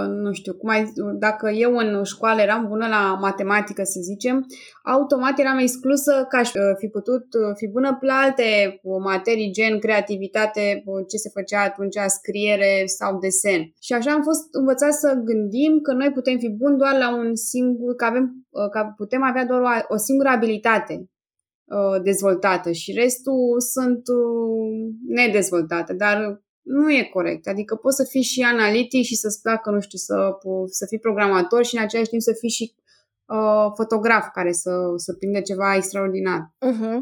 A: nu știu, cum ai, dacă eu în școală eram bună la matematică, să zicem, automat eram exclusă că aș uh, fi putut uh, fi bună pe alte materii, gen creativitate, ce se făcea atunci, scriere sau desen. Și așa am fost învățat să gândim că noi putem fi buni doar la un singur, că, avem, că putem avea doar o, o singură abilitate dezvoltată și restul sunt nedezvoltate, dar nu e corect. Adică poți să fii și analitic și să-ți placă, nu știu, să, să fii programator și în același timp să fii și uh, fotograf care să, să prinde ceva extraordinar.
B: Uh-huh.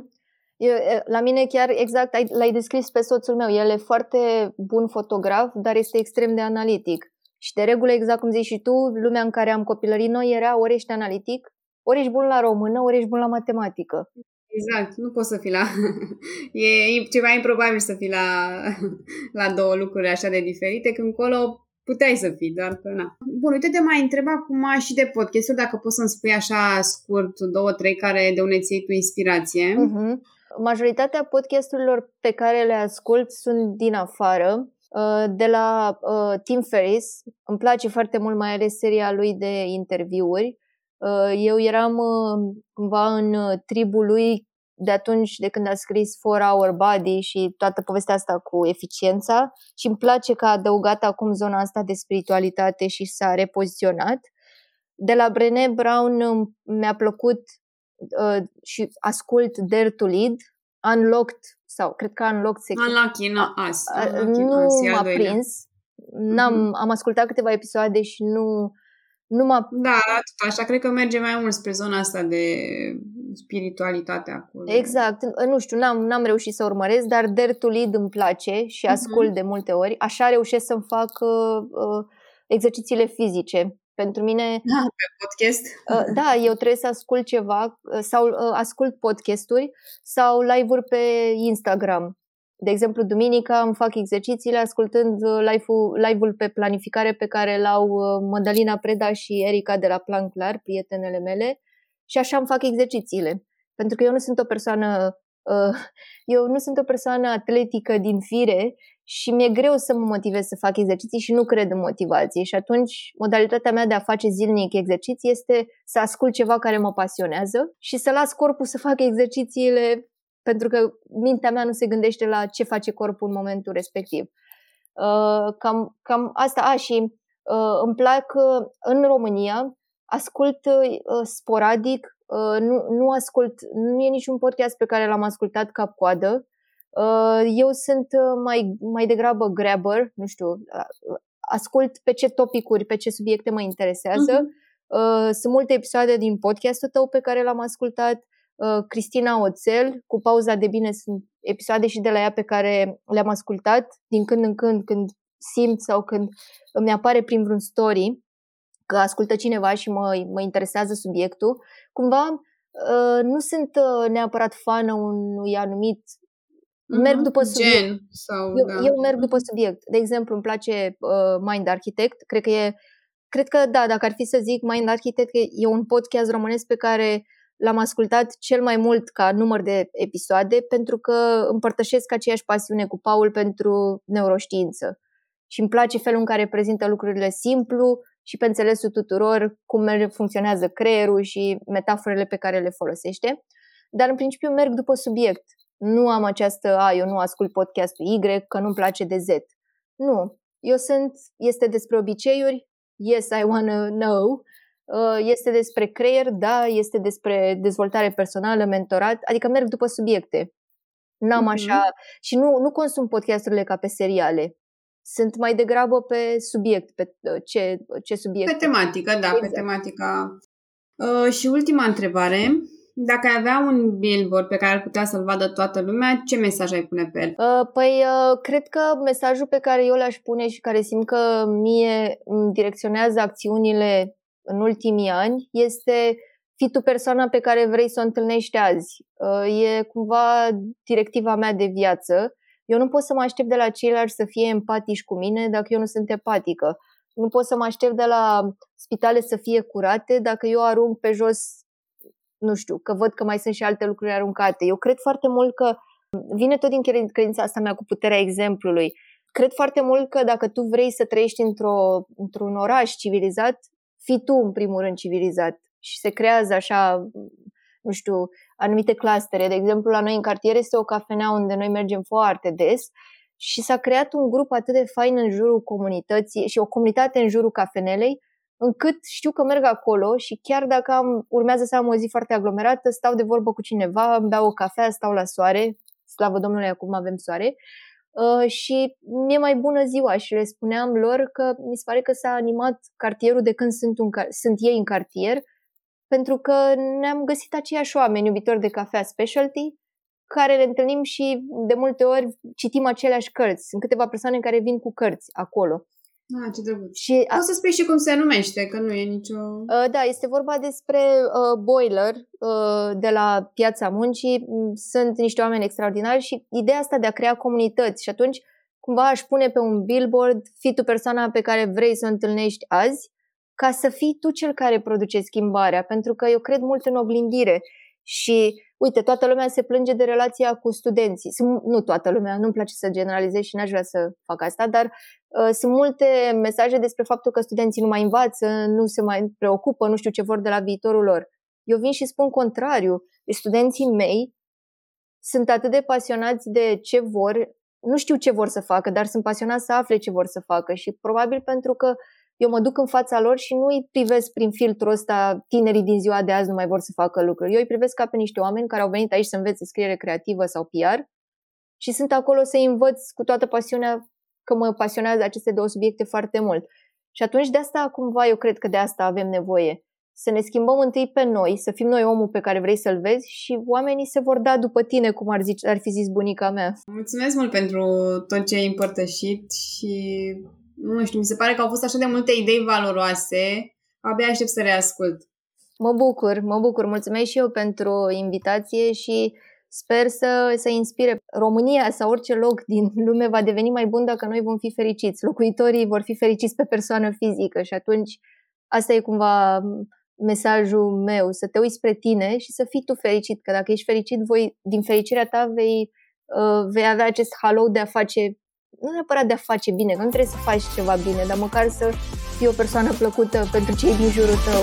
B: Eu, la mine chiar exact ai, l-ai descris pe soțul meu. El e foarte bun fotograf, dar este extrem de analitic. Și de regulă, exact cum zici și tu, lumea în care am copilărit noi era ori ești analitic, ori ești bun la română, ori ești bun la matematică.
A: Exact, nu poți să fii la... e ceva improbabil să fii la, la două lucruri așa de diferite, când colo puteai să fii, doar că na. Bun, uite, te mai întreb acum și de podcast dacă poți să-mi spui așa scurt două, trei care de unde ți tu inspirație.
B: Uh-huh. Majoritatea podcasturilor pe care le ascult sunt din afară, uh, de la uh, Tim Ferris. Îmi place foarte mult mai ales seria lui de interviuri. Uh, eu eram uh, cumva în uh, tribul lui de atunci de când a scris For Our Body și toată povestea asta cu eficiența și îmi place că a adăugat acum zona asta de spiritualitate și s-a repoziționat. De la Brené Brown mi-a plăcut uh, și ascult Dare to Lead, Unlocked sau cred că Unlocked se
A: Unlucky, no, us.
B: nu m-a prins. N-am, mm-hmm. Am ascultat câteva episoade și nu nu mă...
A: Da, așa cred că merge mai mult spre zona asta de spiritualitate acolo.
B: Exact. Nu știu, n-am, n-am reușit să urmăresc, dar Dare to Lead îmi place și mhm. ascult uh-huh. de multe ori. Așa reușesc să-mi fac uh, uh, exercițiile fizice. Pentru mine...
A: Da, pe podcast?
B: Uh, da, eu trebuie să ascult ceva uh, sau uh, ascult podcasturi sau live-uri pe Instagram. De exemplu, duminica îmi fac exercițiile ascultând uh, live-ul, live-ul pe planificare pe care l-au uh, Madalina Preda și Erica de la Plan Clar, prietenele mele. și așa îmi fac exercițiile. Pentru că eu nu sunt o persoană uh, eu nu sunt o persoană atletică din fire și mi-e greu să mă motivez să fac exerciții și nu cred în motivație. Și atunci, modalitatea mea de a face zilnic exerciții este să ascult ceva care mă pasionează și să las corpul să facă exercițiile pentru că mintea mea nu se gândește la ce face corpul în momentul respectiv. Uh, cam, cam asta. A, și uh, îmi plac uh, în România, ascult uh, sporadic, uh, nu, nu ascult, nu e niciun podcast pe care l-am ascultat cap-coadă. Uh, eu sunt uh, mai, mai degrabă grabber, nu știu, uh, ascult pe ce topicuri, pe ce subiecte mă interesează. Uh-huh. Sunt multe episoade din podcastul tău pe care l-am ascultat. Cristina Oțel, cu pauza de bine sunt episoade și de la ea pe care le-am ascultat din când în când, când simt sau când îmi apare prin vreun story că ascultă cineva și mă, mă interesează subiectul. Cumva nu sunt neapărat fană unui anumit Mm-hmm. Merg după subiect.
A: Gen sau,
B: eu,
A: da.
B: eu merg după subiect. De exemplu, îmi place uh, Mind Architect. Cred că e Cred că da, dacă ar fi să zic Mind Architect, e un podcast românesc pe care l-am ascultat cel mai mult ca număr de episoade pentru că împărtășesc aceeași pasiune cu Paul pentru neuroștiință. Și îmi place felul în care prezintă lucrurile simplu și pe înțelesul tuturor cum funcționează creierul și metaforele pe care le folosește. Dar în principiu merg după subiect. Nu am această, a, eu nu ascult podcastul Y, că nu-mi place de Z. Nu. Eu sunt, este despre obiceiuri, yes, I wanna know, uh, este despre creier, da, este despre dezvoltare personală, mentorat, adică merg după subiecte. N-am mm-hmm. așa, și nu, nu consum podcasturile ca pe seriale. Sunt mai degrabă pe subiect, pe uh, ce, ce subiect.
A: Pe tematică, da, exact. pe tematica. Uh, și ultima întrebare. Dacă ai avea un billboard pe care ar putea să-l vadă toată lumea, ce mesaj ai pune pe el?
B: Uh, păi, uh, cred că mesajul pe care eu l-aș pune și care simt că mie îmi direcționează acțiunile în ultimii ani este fi tu persoana pe care vrei să o întâlnești azi. Uh, e cumva directiva mea de viață. Eu nu pot să mă aștept de la ceilalți să fie empatici cu mine dacă eu nu sunt empatică. Nu pot să mă aștept de la spitale să fie curate dacă eu arunc pe jos nu știu, că văd că mai sunt și alte lucruri aruncate. Eu cred foarte mult că vine tot din credința asta mea cu puterea exemplului. Cred foarte mult că dacă tu vrei să trăiești într-o, într-un oraș civilizat, fii tu în primul rând civilizat și se creează așa, nu știu, anumite clustere. De exemplu, la noi în cartier este o cafenea unde noi mergem foarte des și s-a creat un grup atât de fain în jurul comunității și o comunitate în jurul cafenelei încât știu că merg acolo și chiar dacă am, urmează să am o zi foarte aglomerată, stau de vorbă cu cineva, îmi beau o cafea, stau la soare, slavă Domnului, acum avem soare, uh, și mi-e mai bună ziua și le spuneam lor că mi se pare că s-a animat cartierul de când sunt, un, sunt ei în cartier, pentru că ne-am găsit aceiași oameni iubitori de cafea specialty, care le întâlnim și de multe ori citim aceleași cărți. Sunt câteva persoane care vin cu cărți acolo.
A: Ah, ce drăguț. Și a... Poți să spui și cum se numește, că nu e nicio...
B: Uh, da, este vorba despre uh, Boiler uh, de la Piața Muncii. Mm, sunt niște oameni extraordinari și ideea asta de a crea comunități și atunci cumva aș pune pe un billboard fii tu persoana pe care vrei să o întâlnești azi ca să fii tu cel care produce schimbarea, pentru că eu cred mult în oglindire și uite, toată lumea se plânge de relația cu studenții. Nu toată lumea, nu-mi place să generalizez și n-aș vrea să fac asta, dar uh, sunt multe mesaje despre faptul că studenții nu mai învață, nu se mai preocupă, nu știu ce vor de la viitorul lor. Eu vin și spun contrariu. Deci studenții mei sunt atât de pasionați de ce vor, nu știu ce vor să facă, dar sunt pasionați să afle ce vor să facă și probabil pentru că eu mă duc în fața lor și nu îi privesc prin filtrul ăsta, tinerii din ziua de azi nu mai vor să facă lucruri. Eu îi privesc ca pe niște oameni care au venit aici să învețe scriere creativă sau PR și sunt acolo să învăț cu toată pasiunea că mă pasionează aceste două subiecte foarte mult. Și atunci de asta cumva eu cred că de asta avem nevoie. Să ne schimbăm întâi pe noi, să fim noi omul pe care vrei să-l vezi și oamenii se vor da după tine, cum ar, zice, ar fi zis bunica mea.
A: Mulțumesc mult pentru tot ce ai împărtășit și nu știu, mi se pare că au fost așa de multe idei valoroase, abia aștept să reascult.
B: Mă bucur, mă bucur. Mulțumesc și eu pentru invitație și sper să, să inspire România sau orice loc din lume va deveni mai bun dacă noi vom fi fericiți. Locuitorii vor fi fericiți pe persoană fizică și atunci asta e cumva mesajul meu, să te uiți spre tine și să fii tu fericit, că dacă ești fericit, voi, din fericirea ta vei, uh, vei avea acest halo de a face, nu neapărat de a face bine, că nu trebuie să faci ceva bine, dar măcar să fii o persoană plăcută pentru cei din jurul tău.